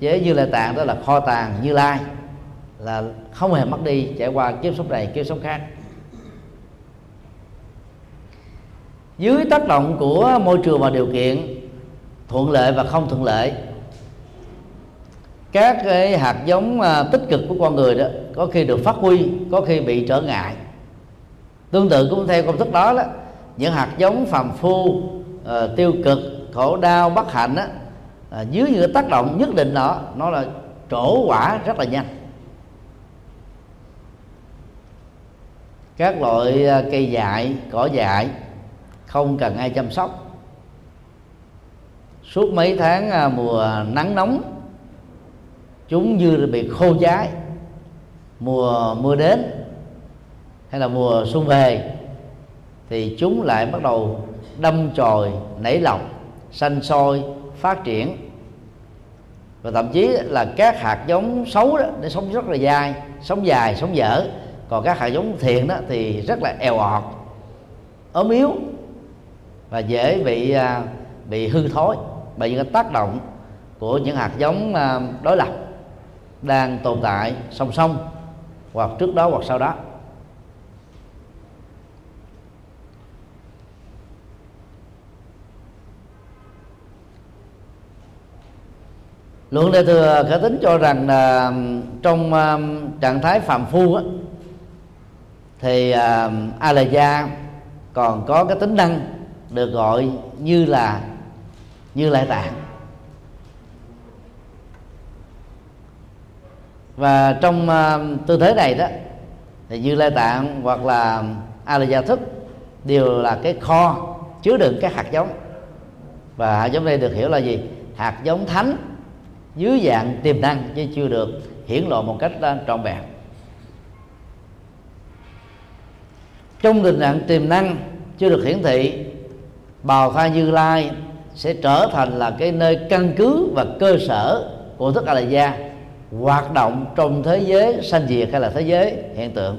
với như lai tạng đó là kho tàng như lai là không hề mất đi trải qua kiếp sống này kiếp sống khác. Dưới tác động của môi trường và điều kiện thuận lợi và không thuận lợi các cái hạt giống à, tích cực của con người đó có khi được phát huy có khi bị trở ngại. Tương tự cũng theo công thức đó đó những hạt giống phàm phu uh, tiêu cực khổ đau bất hạnh đó, uh, à, dưới những tác động nhất định đó nó là trổ quả rất là nhanh. Các loại ờ, cây dại, cỏ dại không cần ai chăm sóc. Suốt mấy tháng ờ, mùa nắng nóng, chúng như bị khô cháy mùa mưa đến hay là mùa xuân về thì chúng lại bắt đầu đâm chồi, nảy lọc, xanh sôi, phát triển. Và thậm chí là các hạt giống xấu đó để sống rất là dài sống dài, sống dở còn các hạt giống thiện đó thì rất là eo ọt ốm yếu và dễ bị à, bị hư thối bởi những cái tác động của những hạt giống à, đối lập đang tồn tại song song hoặc trước đó hoặc sau đó. Luận đại thừa khả tính cho rằng là trong à, trạng thái phạm phu á, thì à, uh, Alaya còn có cái tính năng được gọi như là như lai tạng. Và trong uh, tư thế này đó thì như lai tạng hoặc là a la gia thức đều là cái kho chứa đựng các hạt giống. Và hạt giống đây được hiểu là gì? Hạt giống thánh dưới dạng tiềm năng chứ chưa được hiển lộ một cách uh, trọn vẹn. Trong tình trạng tiềm năng chưa được hiển thị bào thai như lai sẽ trở thành là cái nơi căn cứ và cơ sở của thức a la gia hoạt động trong thế giới sanh diệt hay là thế giới hiện tượng.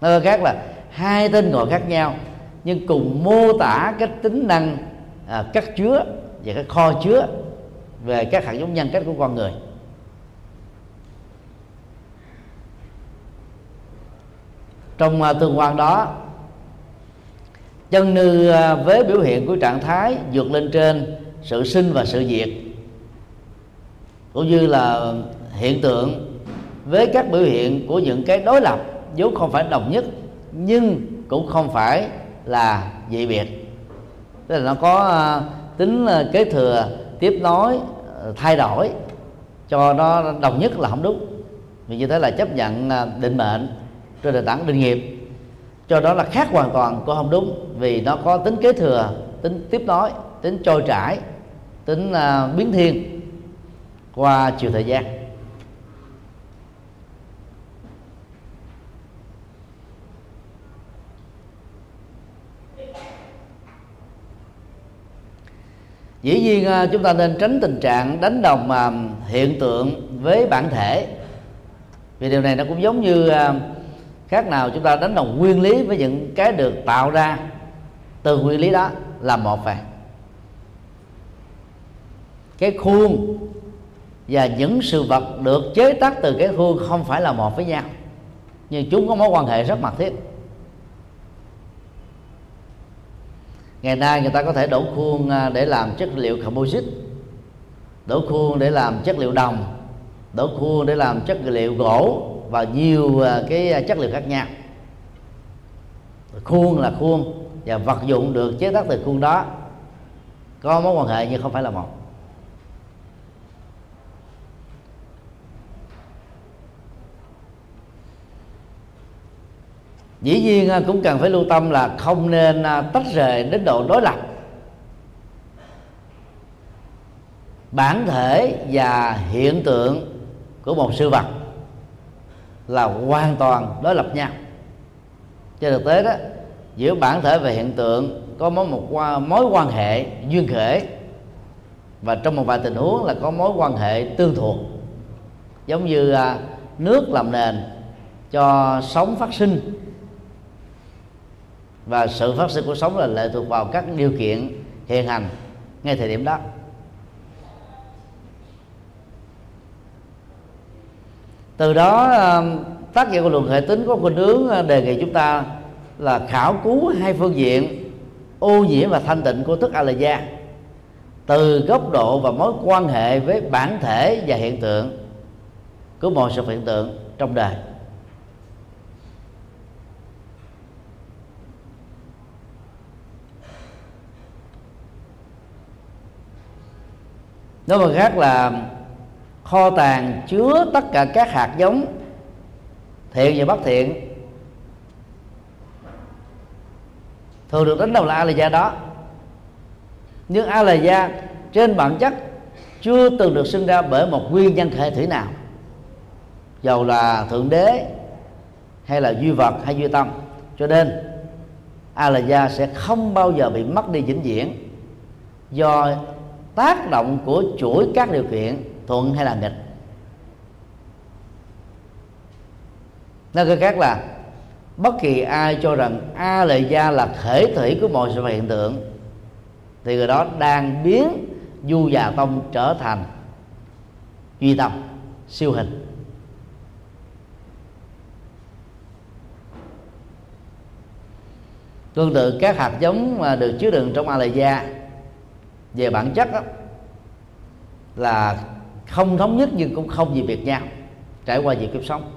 Nói khác là hai tên gọi khác nhau nhưng cùng mô tả cái tính năng à, cắt chứa và cái kho chứa về các hạt giống nhân cách của con người. Trong uh, tương quan đó chân nư uh, với biểu hiện của trạng thái vượt lên trên sự sinh và sự diệt cũng như là hiện tượng với các biểu hiện của những cái đối lập vốn không phải đồng nhất nhưng cũng không phải là dị biệt. Tức là nó có uh, tính à, kế thừa tiếp nối thay đổi cho nó đồng nhất là không đúng. Vì như thế là chấp nhận định mệnh trên nền tảng định nghiệp. Cho đó là khác hoàn toàn cũng không đúng vì nó có tính kế thừa tính tiếp nối tính trôi trải tính uh, biến thiên qua chiều thời gian. Dĩ nhiên à, chúng ta nên tránh tình trạng đánh đồng à, hiện tượng với bản thể vì điều này nó cũng giống như khác nào chúng ta đánh đồng nguyên lý với những cái được tạo ra từ nguyên lý đó là một vậy cái khuôn và những sự vật được chế tác từ cái khuôn không phải là một với nhau, nhưng chúng có mối quan hệ rất mật thiết. Ngày nay người ta có thể đổ khuôn à, để làm chất liệu composite, đổ khuôn để làm chất liệu đồng, đổ khuôn để làm chất liệu gỗ và nhiều à, cái à, chất liệu khác nhau. Khuôn là khuôn và vật dụng được chế tác từ khuôn đó. Có mối quan hệ nhưng không phải là một. Dĩ nhiên à, cũng cần phải lưu tâm là không nên tách rời đến độ đối lập. Bản thể và hiện tượng của một sự vật là hoàn toàn đối lập nhau. Trên thực tế đó, giữa bản thể và hiện tượng có mối một mối quan hệ duyên khể. Và trong một vài tình huống là có mối quan hệ tương thuộc. Giống như à, nước làm nền cho sống phát sinh. Và sự phát sinh của sống là lệ thuộc vào các điều kiện hiện hành ngay thời điểm đó. Từ đó tác giả của luận hệ tính có khuynh hướng đề nghị chúng ta là khảo cứu hai phương diện ô nhiễm và thanh tịnh của thức a la gia. Từ góc độ và mối quan hệ với bản thể và hiện tượng của mọi sự hiện tượng trong đời. Nói một khác là kho tàng chứa tất cả các hạt giống, thiện và bất thiện. Thường được đánh đầu là a la gia đó. Nhưng a la gia trên bản chất chưa từng được sinh ra bởi một nguyên nhân thể thủy nào. Dầu là thượng đế hay là duy vật hay duy tâm. Cho nên a la gia sẽ không bao giờ bị mất đi vĩnh viễn do tác động của chuỗi các điều kiện thuận hay là nghịch? Nói cách khác là bất kỳ ai cho rằng a lệ gia là thể thủy của mọi sự vật hiện tượng thì người đó đang biến du già tông trở thành duy tâm siêu hình. Tương tự các hạt giống mà được chứa đựng trong a lệ gia về bản chất đó, là không thống nhất nhưng cũng không gì biệt nhau. Trải qua nhiều kiếp sống.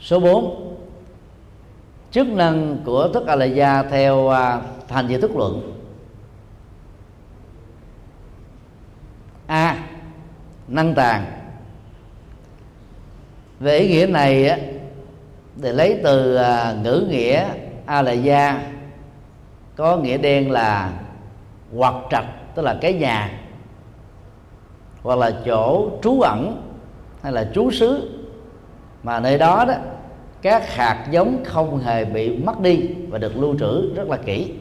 Số 4 chức năng của thức a la gia theo à, thành về thức luận. A. Năng tàng về ý nghĩa này để lấy từ à, ngữ nghĩa a la gia có nghĩa đen là hoặc trạch, tức là cái nhà, hoặc là chỗ trú ẩn, hay là trú xứ. Mà nơi đó đó, các hạt giống không hề bị mất đi và được lưu trữ rất là kỹ.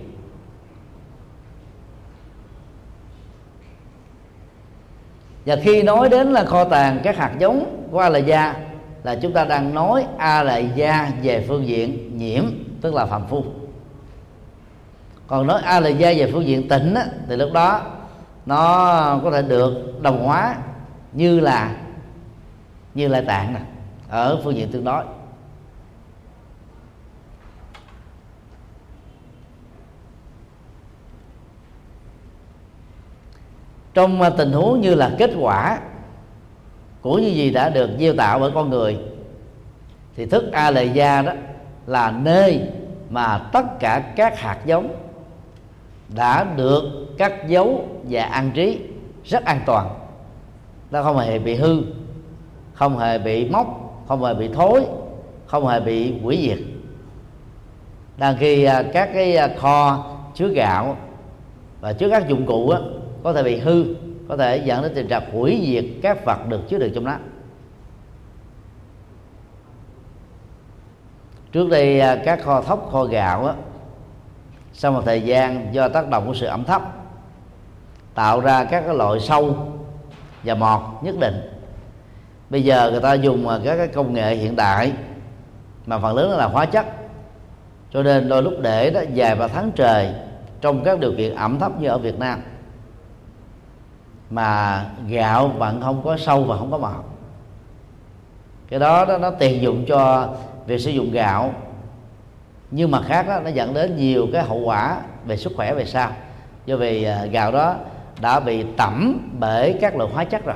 Và khi nói đến là kho tàng các hạt giống của a la gia, là chúng ta đang nói a la gia về phương diện nhiễm, tức là phàm phu còn nói a la gia về phương diện tỉnh á, thì lúc đó nó có thể được đồng hóa như là như lai tạng nè ở phương diện tương đối. Trong à, tình huống như là kết quả của những gì đã được gieo tạo bởi con người thì thức a lệ gia đó là nơi mà tất cả các hạt giống đã được cắt dấu và an trí rất an toàn. Nó không hề bị hư không hề bị móc không hề bị thối không hề bị hủy diệt. Đang khi à, các cái à, kho chứa gạo và chứa các dụng cụ á, có thể bị hư có thể dẫn đến tình trạng hủy diệt các vật được chứa đựng trong đó trước đây à, các kho thóc kho gạo á, sau một thời gian do tác động của sự ẩm thấp tạo ra các cái loại sâu và mọt nhất định. Bây giờ người ta dùng à, các cái công nghệ hiện đại mà phần lớn là hóa chất. Cho nên đôi lúc để đó dài và tháng trời trong các điều kiện ẩm thấp như ở Việt Nam mà gạo bạn không có sâu và không có mọt. Cái đó, đó nó tiền dụng cho việc sử dụng gạo nhưng mà khác đó, nó dẫn đến nhiều cái hậu quả về sức khỏe về sau. Do vì à, gạo đó đã bị tẩm bởi các loại hóa chất rồi.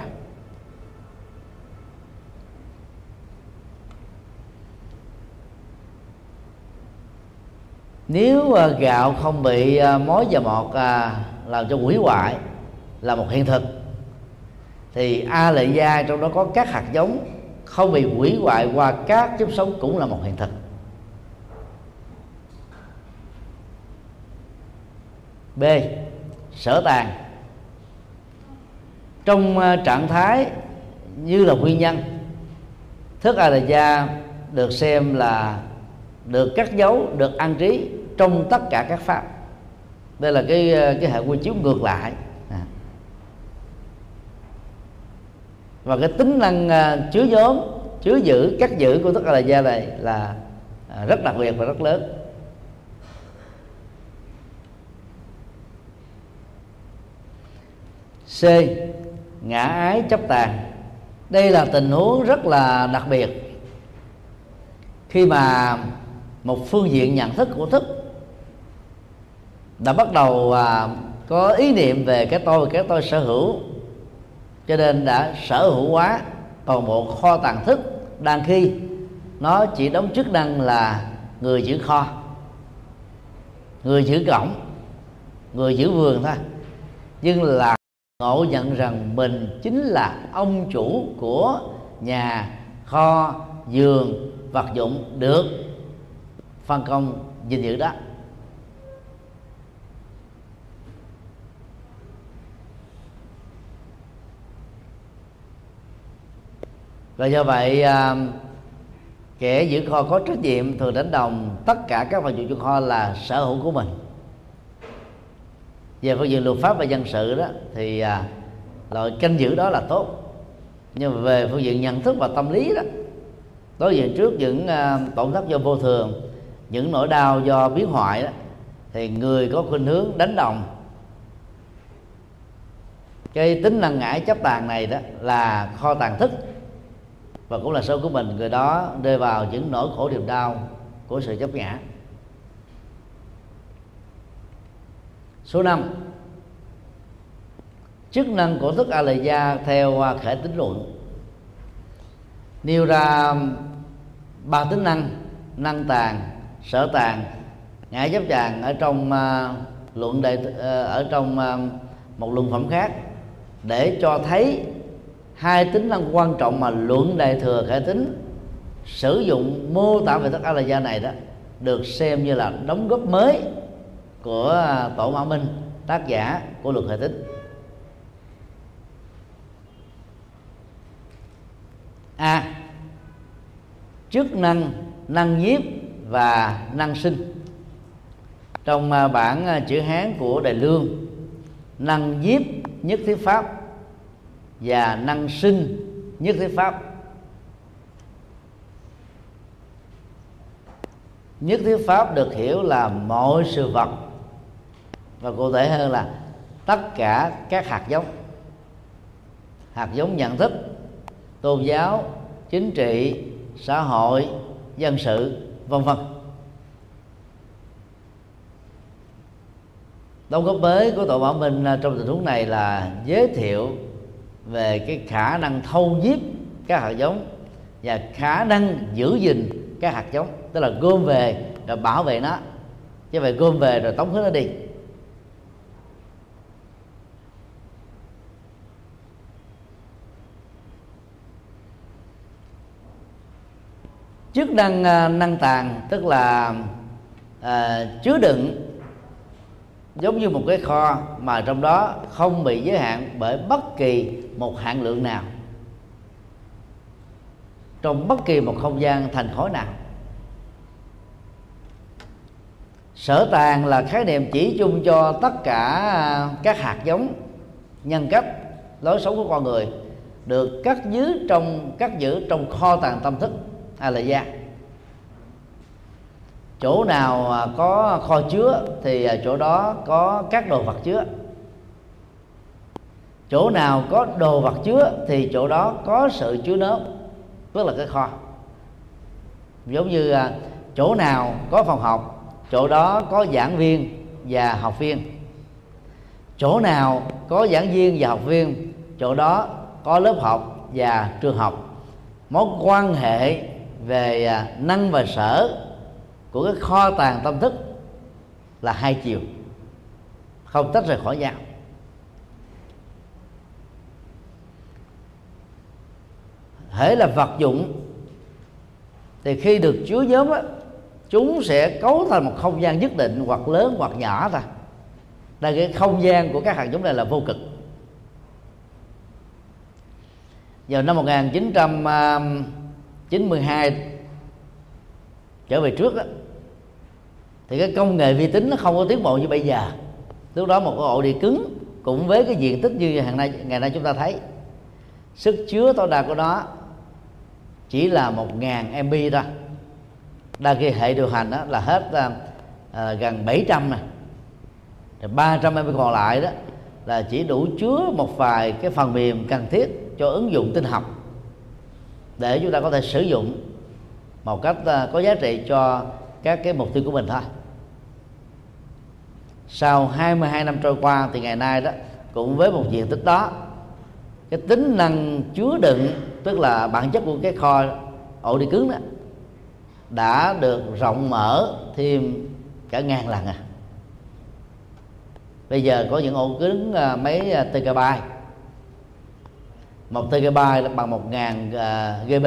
Nếu à, gạo không bị à, mối và mọt làm cho hủy hoại là một hiện thực, thì a lệ gia trong đó có các hạt giống không bị hủy hoại qua các kiếp sống cũng là một hiện thực. B. Sở tàn trong ờ, trạng thái như là nguyên nhân, thức a la gia được xem là được cắt dấu, được an trí trong tất cả các pháp. Đây là cái ờ, cái hệ quy chiếu ngược lại. À. Và cái tính năng ờ, chứa nhóm, chứa giữ, cắt giữ của thức a là gia này là rất đặc biệt và rất lớn. C. Ngã ái chấp tàn. Đây là tình huống rất là đặc biệt. Khi mà một phương diện nhận thức của thức đã bắt đầu à, có ý niệm về cái tôi cái tôi sở hữu cho nên đã sở hữu hóa toàn bộ kho tàng thức đang khi nó chỉ đóng chức năng là người giữ kho người giữ cổng người giữ vườn thôi. Nhưng là ngộ nhận rằng mình chính là ông chủ của nhà kho, giường, vật dụng được phân công gìn giữ đó. Và do vậy à, kẻ giữ kho có trách nhiệm thường đánh đồng tất cả các vật dụng trong kho là sở hữu của mình về phương diện luật pháp và dân sự đó thì à, loại canh giữ đó là tốt. Nhưng mà về phương diện nhận thức và tâm lý đó đối diện trước những à, tổn thất do vô thường những nỗi đau do biến hoại đó thì người có khuynh hướng đánh đồng. Cái tính năng ngãi chấp tàn này đó là kho tàn thức và cũng là số của mình. Người đó rơi vào những nỗi khổ niềm đau của sự chấp ngã số 5 chức năng của thức a la gia theo à, khể tính luận. Nêu ra ba tính năng năng tàn sở tàn ngã chấp tràng ở trong uh, luận đề uh, ở trong uh, một luận phẩm khác để cho thấy hai tính năng quan trọng mà luận đại thừa khải tính sử dụng mô tả về thức a la gia này đó được xem như là đóng góp mới của à, tổ mã minh tác giả của luật hệ tính. A. À, chức năng năng nhiếp và năng sinh. Trong à, bản à, chữ hán của đại lương năng nhiếp nhất thiết pháp và năng sinh nhất thiết pháp. Nhất thiết pháp được hiểu là mọi sự vật và cụ thể hơn là tất cả các hạt giống. Hạt giống nhận thức, tôn giáo, chính trị, xã hội, dân sự, vân vân. Đóng góp mới của tội bảo minh à, trong tình huống này là giới thiệu về cái khả năng thâu nhiếp các hạt giống và khả năng giữ gìn các hạt giống, tức là gom về rồi bảo vệ nó. Chứ vậy gom về rồi tống hết nó đi. Chức năng à, năng tàn tức là à, chứa đựng giống như một cái kho mà trong đó không bị giới hạn bởi bất kỳ một hạn lượng nào. Trong bất kỳ một không gian thành khối nào. Sở tàng là khái niệm chỉ chung cho tất cả à, các hạt giống nhân cách lối sống của con người được cất giữ trong cất giữ trong kho tàng tâm thức hay là gia chỗ nào à, có kho chứa thì à, chỗ đó có các đồ vật chứa. Chỗ nào có đồ vật chứa thì chỗ đó có sự chứa nớp tức là cái kho. Giống như à, chỗ nào có phòng học, chỗ đó có giảng viên và học viên. Chỗ nào có giảng viên và học viên, chỗ đó có lớp học và trường học. Mối quan hệ về à, năng và sở của cái kho tàng tâm thức là hai chiều, không tách rời khỏi nhau. Hễ là vật dụng, thì khi được chứa nhóm á, chúng sẽ cấu thành một không gian nhất định, hoặc lớn hoặc nhỏ thôi. Là cái không gian của các hạt giống này là vô cực. Vào năm 1900 1992 trở về trước đó, thì cái công nghệ vi tính nó không có tiến bộ như bây giờ. Lúc đó một cái ổ đĩa cứng cũng với cái diện tích như hàng nay ngày nay chúng ta thấy. Sức chứa tối đa của nó chỉ là một ngàn MB thôi. Đa khi hệ điều hành đó là hết à, à gần 700 này ba trăm MB còn lại đó là chỉ đủ chứa một vài cái phần mềm cần thiết cho ứng dụng tin học để chúng ta có thể sử dụng một cách à, có giá trị cho các cái mục tiêu của mình thôi. Sau 22 năm trôi qua thì ngày nay đó, cũng với một diện tích đó, cái tính năng chứa đựng, tức là bản chất của cái kho ổ đi cứng đó, đã được rộng mở thêm cả ngàn lần à. Bây giờ có những ổ cứng à, mấy à, tkb một TB là bằng một ngàn à, uh, GB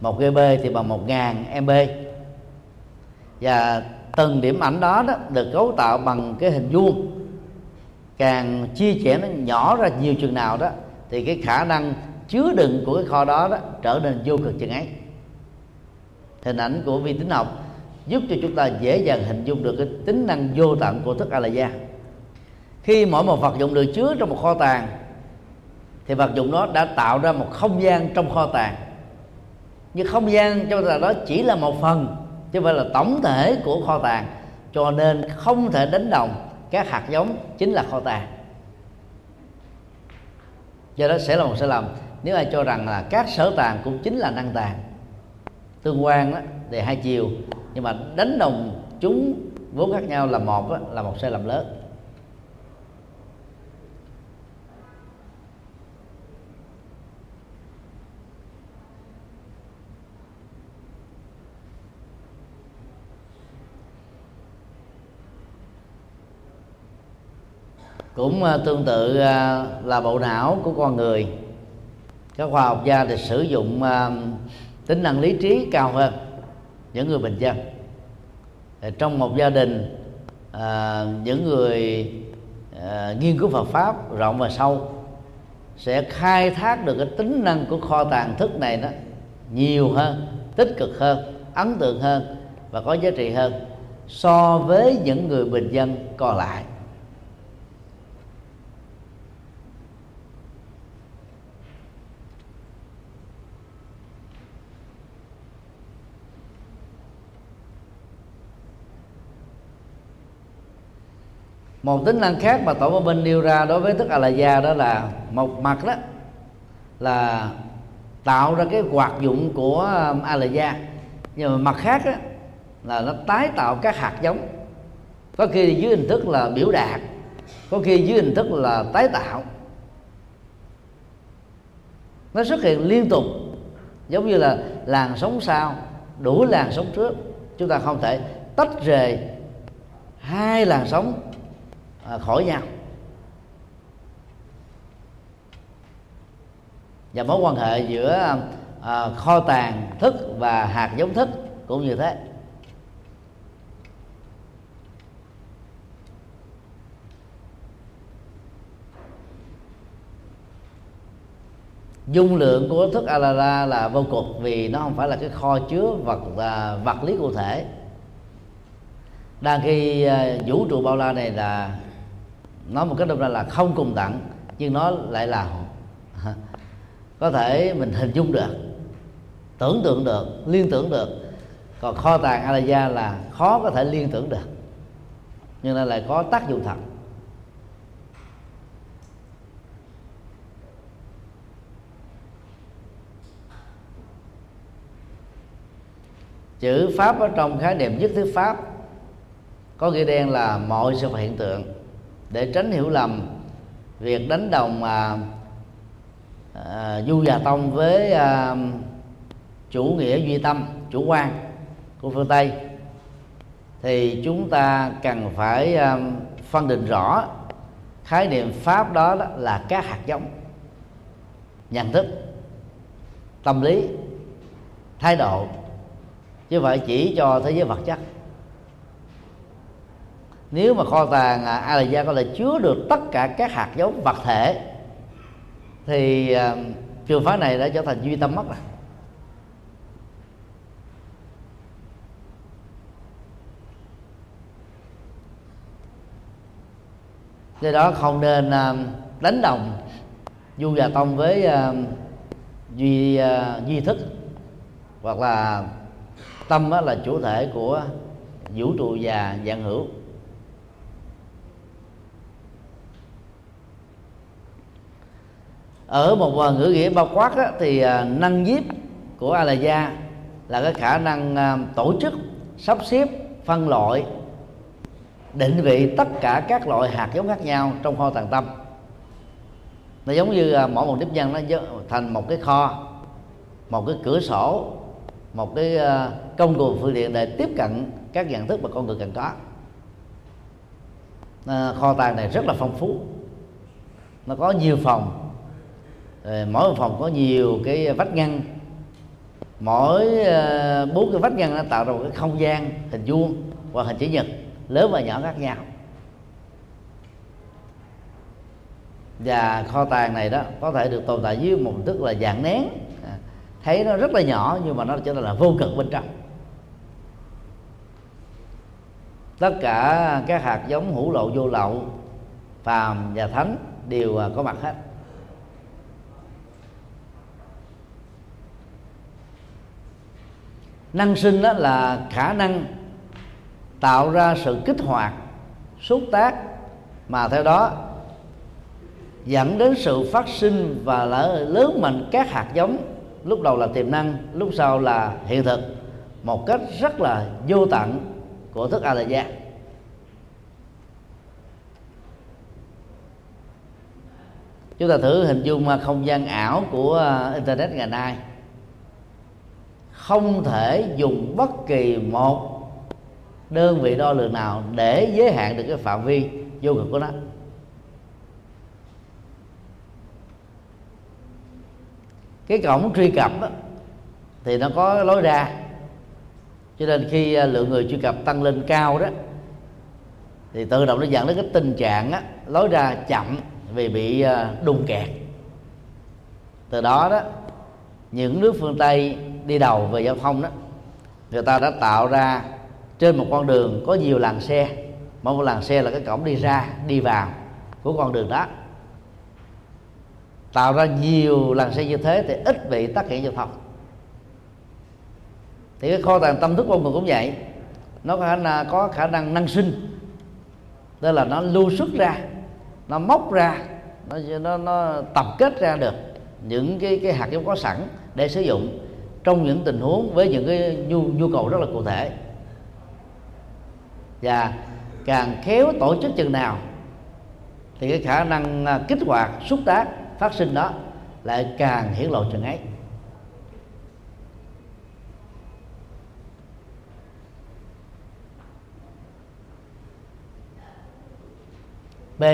một GB thì bằng một ngàn MB và từng điểm ảnh đó, đó được cấu tạo bằng cái hình vuông. Càng chia sẻ nó nhỏ ra nhiều chừng nào đó thì cái khả năng chứa đựng của cái kho đó đó trở nên vô cực chừng ấy. Hình ảnh của vi tính học giúp cho chúng ta dễ dàng hình dung được cái tính năng vô tận của thức a la gia khi mỗi một vật dụng được chứa trong một kho tàng thì vật dụng đó đã tạo ra một không gian trong kho tàng. Nhưng không gian trong tàng đó chỉ là một phần chứ không phải là tổng thể của kho tàng. Cho nên không thể đánh đồng các hạt giống chính là kho tàng. Do đó sẽ là một sai lầm. Nếu ai cho rằng là các sở tàng cũng chính là năng tàng tương quan đó thì hai chiều. Nhưng mà đánh đồng chúng vốn khác nhau là một đó, là một sai lầm lớn. Cũng à, tương tự à, là bộ não của con người. Các khoa học gia thì sử dụng à, tính năng lý trí cao hơn những người bình dân. Trong một gia đình những người nghiên cứu Phật pháp rộng và sâu sẽ khai thác được cái tính năng của kho tàng thức này đó nhiều hơn, tích cực hơn, ấn tượng hơn và có giá trị hơn so với những người bình dân còn lại. Một tính năng khác mà tổ ba bên nêu ra đối với thức a la gia đó là một mặt đó là tạo ra cái hoạt dụng của um, a la gia nhưng mà mặt khác đó, là nó tái tạo các hạt giống. Có khi dưới hình thức là biểu đạt có khi dưới hình thức là tái tạo. Nó xuất hiện liên tục giống như là làn sóng sau đủ làn sóng trước. Chúng ta không thể tách rời hai làn sóng À, khỏi nhau và mối quan hệ giữa à, kho tàng thức và hạt giống thức cũng như thế. Dung lượng của thức alara là vô cùng vì nó không phải là cái kho chứa vật à, vật lý cụ thể. Đang khi à, vũ trụ bao la này là nói một cách đơn giản là không cùng tặng, nhưng nó lại là có thể mình hình dung được, tưởng tượng được, liên tưởng được. Còn kho tàng alaya là khó có thể liên tưởng được, nhưng nó lại có tác dụng thật. Chữ pháp ở trong khái niệm nhất thiết pháp có nghĩa đen là mọi sự hiện tượng để tránh hiểu lầm. Việc đánh đồng à, à, du già tông với à, chủ nghĩa duy tâm chủ quan của phương tây thì chúng ta cần phải à, phân định rõ khái niệm pháp đó, đó là các hạt giống nhận thức tâm lý thái độ chứ phải chỉ cho thế giới vật chất nếu mà kho tàng à, a la gia có thể chứa được tất cả các hạt giống vật thể thì à, trường phái này đã trở thành duy tâm mất rồi. Do đó không nên à, đánh đồng du già tông với uh, duy uh, duy thức hoặc là tâm là chủ thể của vũ trụ và dạng hữu. Ở một à, ngữ nghĩa bao quát á, thì à, năng nhiếp của a la gia là cái khả năng à, tổ chức sắp xếp phân loại định vị tất cả các loại hạt giống khác nhau trong kho tàng tâm. Nó giống như mỗi một nếp nhân nó thành một cái kho một cái cửa sổ một cái công cụ phương tiện để tiếp cận các nhận thức mà con người cần có. Kho tàng này rất là phong phú. Nó có nhiều phòng Ờ, mỗi một phòng có nhiều cái vách ngăn. Mỗi ờ, bốn cái vách ngăn nó tạo ra một cái không gian hình vuông hoặc hình chữ nhật, lớn và nhỏ khác nhau. Và kho tàng này đó có thể được tồn tại dưới một tức là dạng nén. À, thấy nó rất là nhỏ nhưng mà nó trở thành là vô cực bên trong. Tất cả các hạt giống hữu lậu, vô lậu, phàm và thánh đều à, có mặt hết. Năng sinh đó là khả năng tạo ra sự kích hoạt, xúc tác mà theo đó dẫn đến sự phát sinh và lớn mạnh các hạt giống. Lúc đầu là tiềm năng, lúc sau là hiện thực. Một cách rất là vô tận của thức a la gia chúng ta thử hình dung không gian ảo của internet ngày nay không thể dùng bất kỳ một đơn vị đo lường nào để giới hạn được cái phạm vi vô cực của nó. Cái cổng truy cập đó, thì nó có lối ra. Cho nên khi à, lượng người truy cập tăng lên cao đó thì tự động nó dẫn đến cái tình trạng á, lối ra chậm vì bị à, đùng kẹt. Từ đó đó những nước phương tây đi đầu về giao thông đó người ta đã tạo ra trên một con đường có nhiều làn xe mỗi một làn xe là cái cổng đi ra đi vào của con đường đó. Tạo ra nhiều làn xe như thế thì ít bị tắc nghẽn giao thông. Thì cái kho tàng tâm thức con người cũng vậy nó có khả năng, có khả năng năng sinh tức là nó lưu xuất ra nó móc ra nó nó, nó tập kết ra được những cái cái hạt giống có sẵn để sử dụng trong những tình huống với những cái nhu nhu cầu rất là cụ thể. Và càng khéo tổ chức chừng nào, thì cái khả năng à, kích hoạt, xúc tác, phát sinh đó lại càng hiển lộ chừng ấy. B.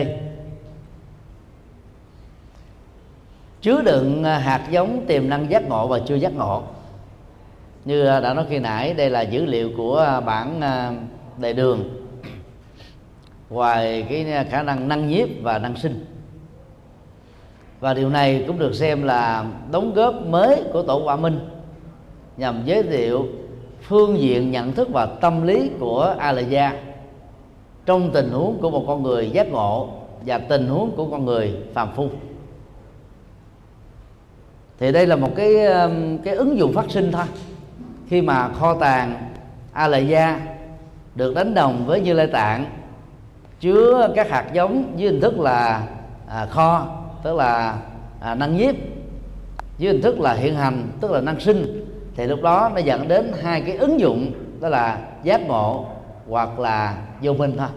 Chứa đựng à, hạt giống tiềm năng giác ngộ và chưa giác ngộ như à, đã nói khi nãy, đây là dữ liệu của à, bản à, đề đường. Ngoài cái khả năng năng nhiếp và năng sinh. Và điều này cũng được xem là đóng góp mới của tổ quả minh nhằm giới thiệu phương diện nhận thức và tâm lý của a la gia trong tình huống của một con người giác ngộ và tình huống của con người phàm phu. Thì đây là một cái cái ứng dụng phát sinh thôi khi mà kho tàng a lệ gia được đánh đồng với như lai tạng chứa các hạt giống dưới hình thức là à, kho tức là à, năng nhiếp dưới hình thức là hiện hành tức là năng sinh. Thì lúc đó nó dẫn đến hai cái ứng dụng đó là giác ngộ hoặc là vô minh thôi.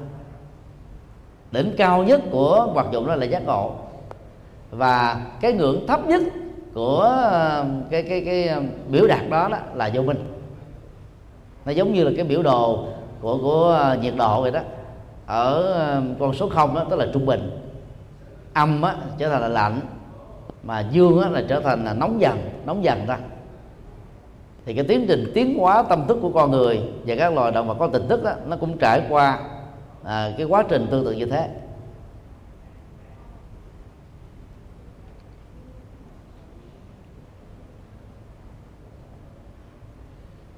Đỉnh cao nhất của hoạt dụng đó là giác ngộ. Và cái ngưỡng thấp nhất của ờ, cái cái cái ờ, biểu đạt đó, đó là vô minh. Nó giống như là cái biểu đồ của của ờ, nhiệt độ vậy đó. Ở con số không đó tức là trung bình. Âm á, trở thành là lạnh mà dương á, là trở thành là nóng dần nóng dần ra thì cái tiến trình tiến hóa tâm thức của con người và các loài động vật có tình thức đó, nó cũng trải qua à, cái quá trình tương tự như thế.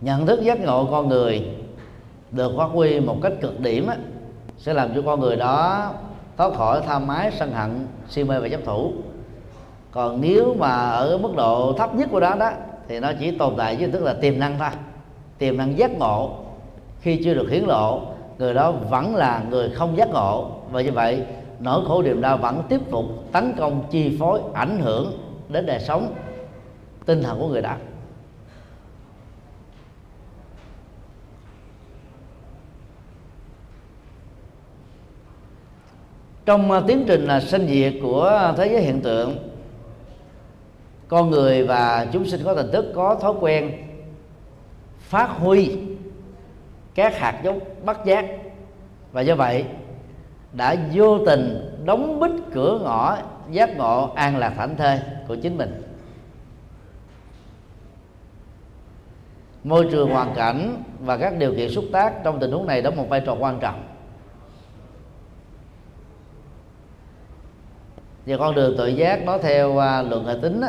Nhận thức giác ngộ con người được phát huy một cách cực điểm á, sẽ làm cho con người đó thoát khỏi tham ái sân hận si mê và chấp thủ. Còn nếu mà ở mức độ thấp nhất của đó đó thì nó chỉ tồn tại với tức là tiềm năng thôi. Tiềm năng giác ngộ. Khi chưa được hiển lộ người đó vẫn là người không giác ngộ. Và như vậy nỗi khổ niềm đau vẫn tiếp tục tấn công chi phối ảnh hưởng đến đời sống tinh thần của người đó. Trong à, tiến trình là sinh diệt của thế giới hiện tượng, con người và chúng sinh có tình thức, có thói quen phát huy các hạt giống bắt giác. Và do vậy, đã vô tình đóng bít cửa ngõ, giác ngộ an lạc thảnh thơi của chính mình. Môi trường hoàn cảnh và các điều kiện xúc tác trong tình huống này đóng một vai trò quan trọng. Và con đường tự giác nó theo à, uh, luận hệ tính đó,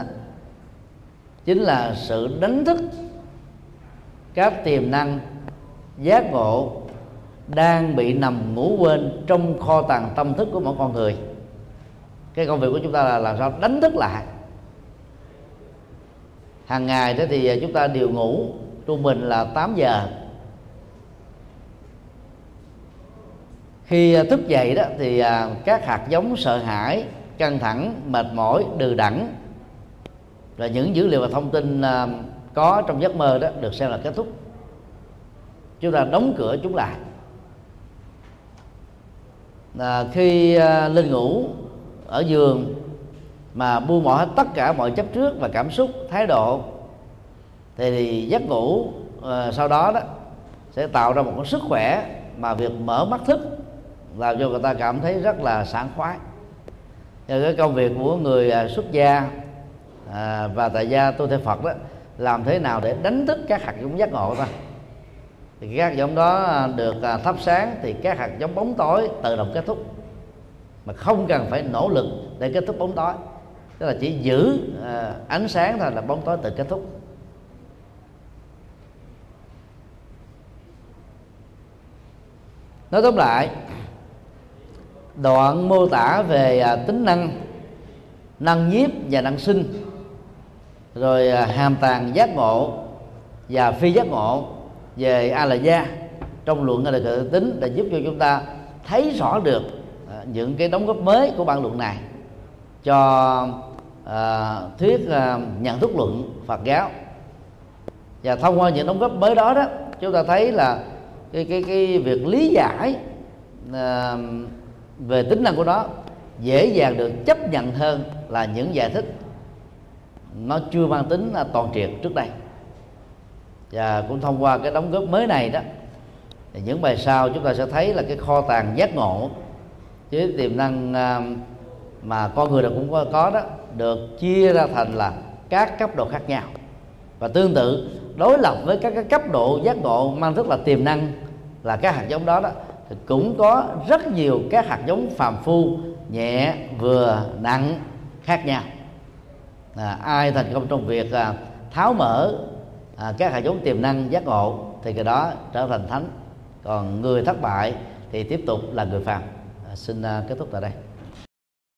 chính là sự đánh thức các tiềm năng giác ngộ đang bị nằm ngủ quên trong kho tàng tâm thức của mỗi con người. Cái công việc của chúng ta là làm sao đánh thức lại. Hàng ngày đó thì à, chúng ta đều ngủ trung bình là 8 giờ. Khi à, thức dậy đó thì các hạt giống sợ hãi căng thẳng, mệt mỏi, đừ đẳng và những dữ liệu và thông tin à, có trong giấc mơ đó được xem là kết thúc. Chúng ta đóng cửa chúng lại. Là khi à, lên ngủ, ở giường mà buông bỏ hết tất cả mọi chấp trước và cảm xúc, thái độ, thì giấc ngủ à, sau đó đó sẽ tạo ra một cái sức khỏe mà việc mở mắt thức, làm cho người ta cảm thấy rất là sảng khoái. Và cái công việc của người à, xuất gia à, và tại gia tu theo Phật đó làm thế nào để đánh thức các hạt giống giác ngộ ta? Thì các hạt giống đó à, được à, thắp sáng thì các hạt giống bóng tối tự động kết thúc. Mà không cần phải nỗ lực để kết thúc bóng tối. Tức là chỉ giữ à, ánh sáng thôi là bóng tối tự kết thúc. Nói tóm lại đoạn mô tả về à, tính năng năng nhiếp và năng sinh rồi à, hàm tàng giác ngộ và phi giác ngộ về a la gia. Trong luận là tự tính để giúp cho chúng ta thấy rõ được à, những cái đóng góp mới của bản luận này cho à, thuyết à, nhận thức luận Phật giáo. Và thông qua những đóng góp mới đó đó chúng ta thấy là cái cái cái việc lý giải à, về tính năng của nó dễ dàng được chấp nhận hơn là những giải thích nó chưa mang tính toàn triệt trước đây. Và cũng thông qua cái đóng góp mới này đó thì những bài sau chúng ta sẽ thấy là cái kho tàng giác ngộ. Với tiềm năng à, mà con người nào cũng có, có đó được chia ra thành là các cấp độ khác nhau. Và tương tự đối lập với các cái cấp độ giác ngộ mang rất là tiềm năng là các hạt giống đó đó thì cũng có rất nhiều các hạt giống phàm phu nhẹ vừa nặng khác nhau. À, ai thành công trong việc à, tháo mở à, các hạt giống tiềm năng giác ngộ thì cái đó trở thành thánh. Còn người thất bại thì tiếp tục là người phàm. À, xin à, kết thúc tại đây.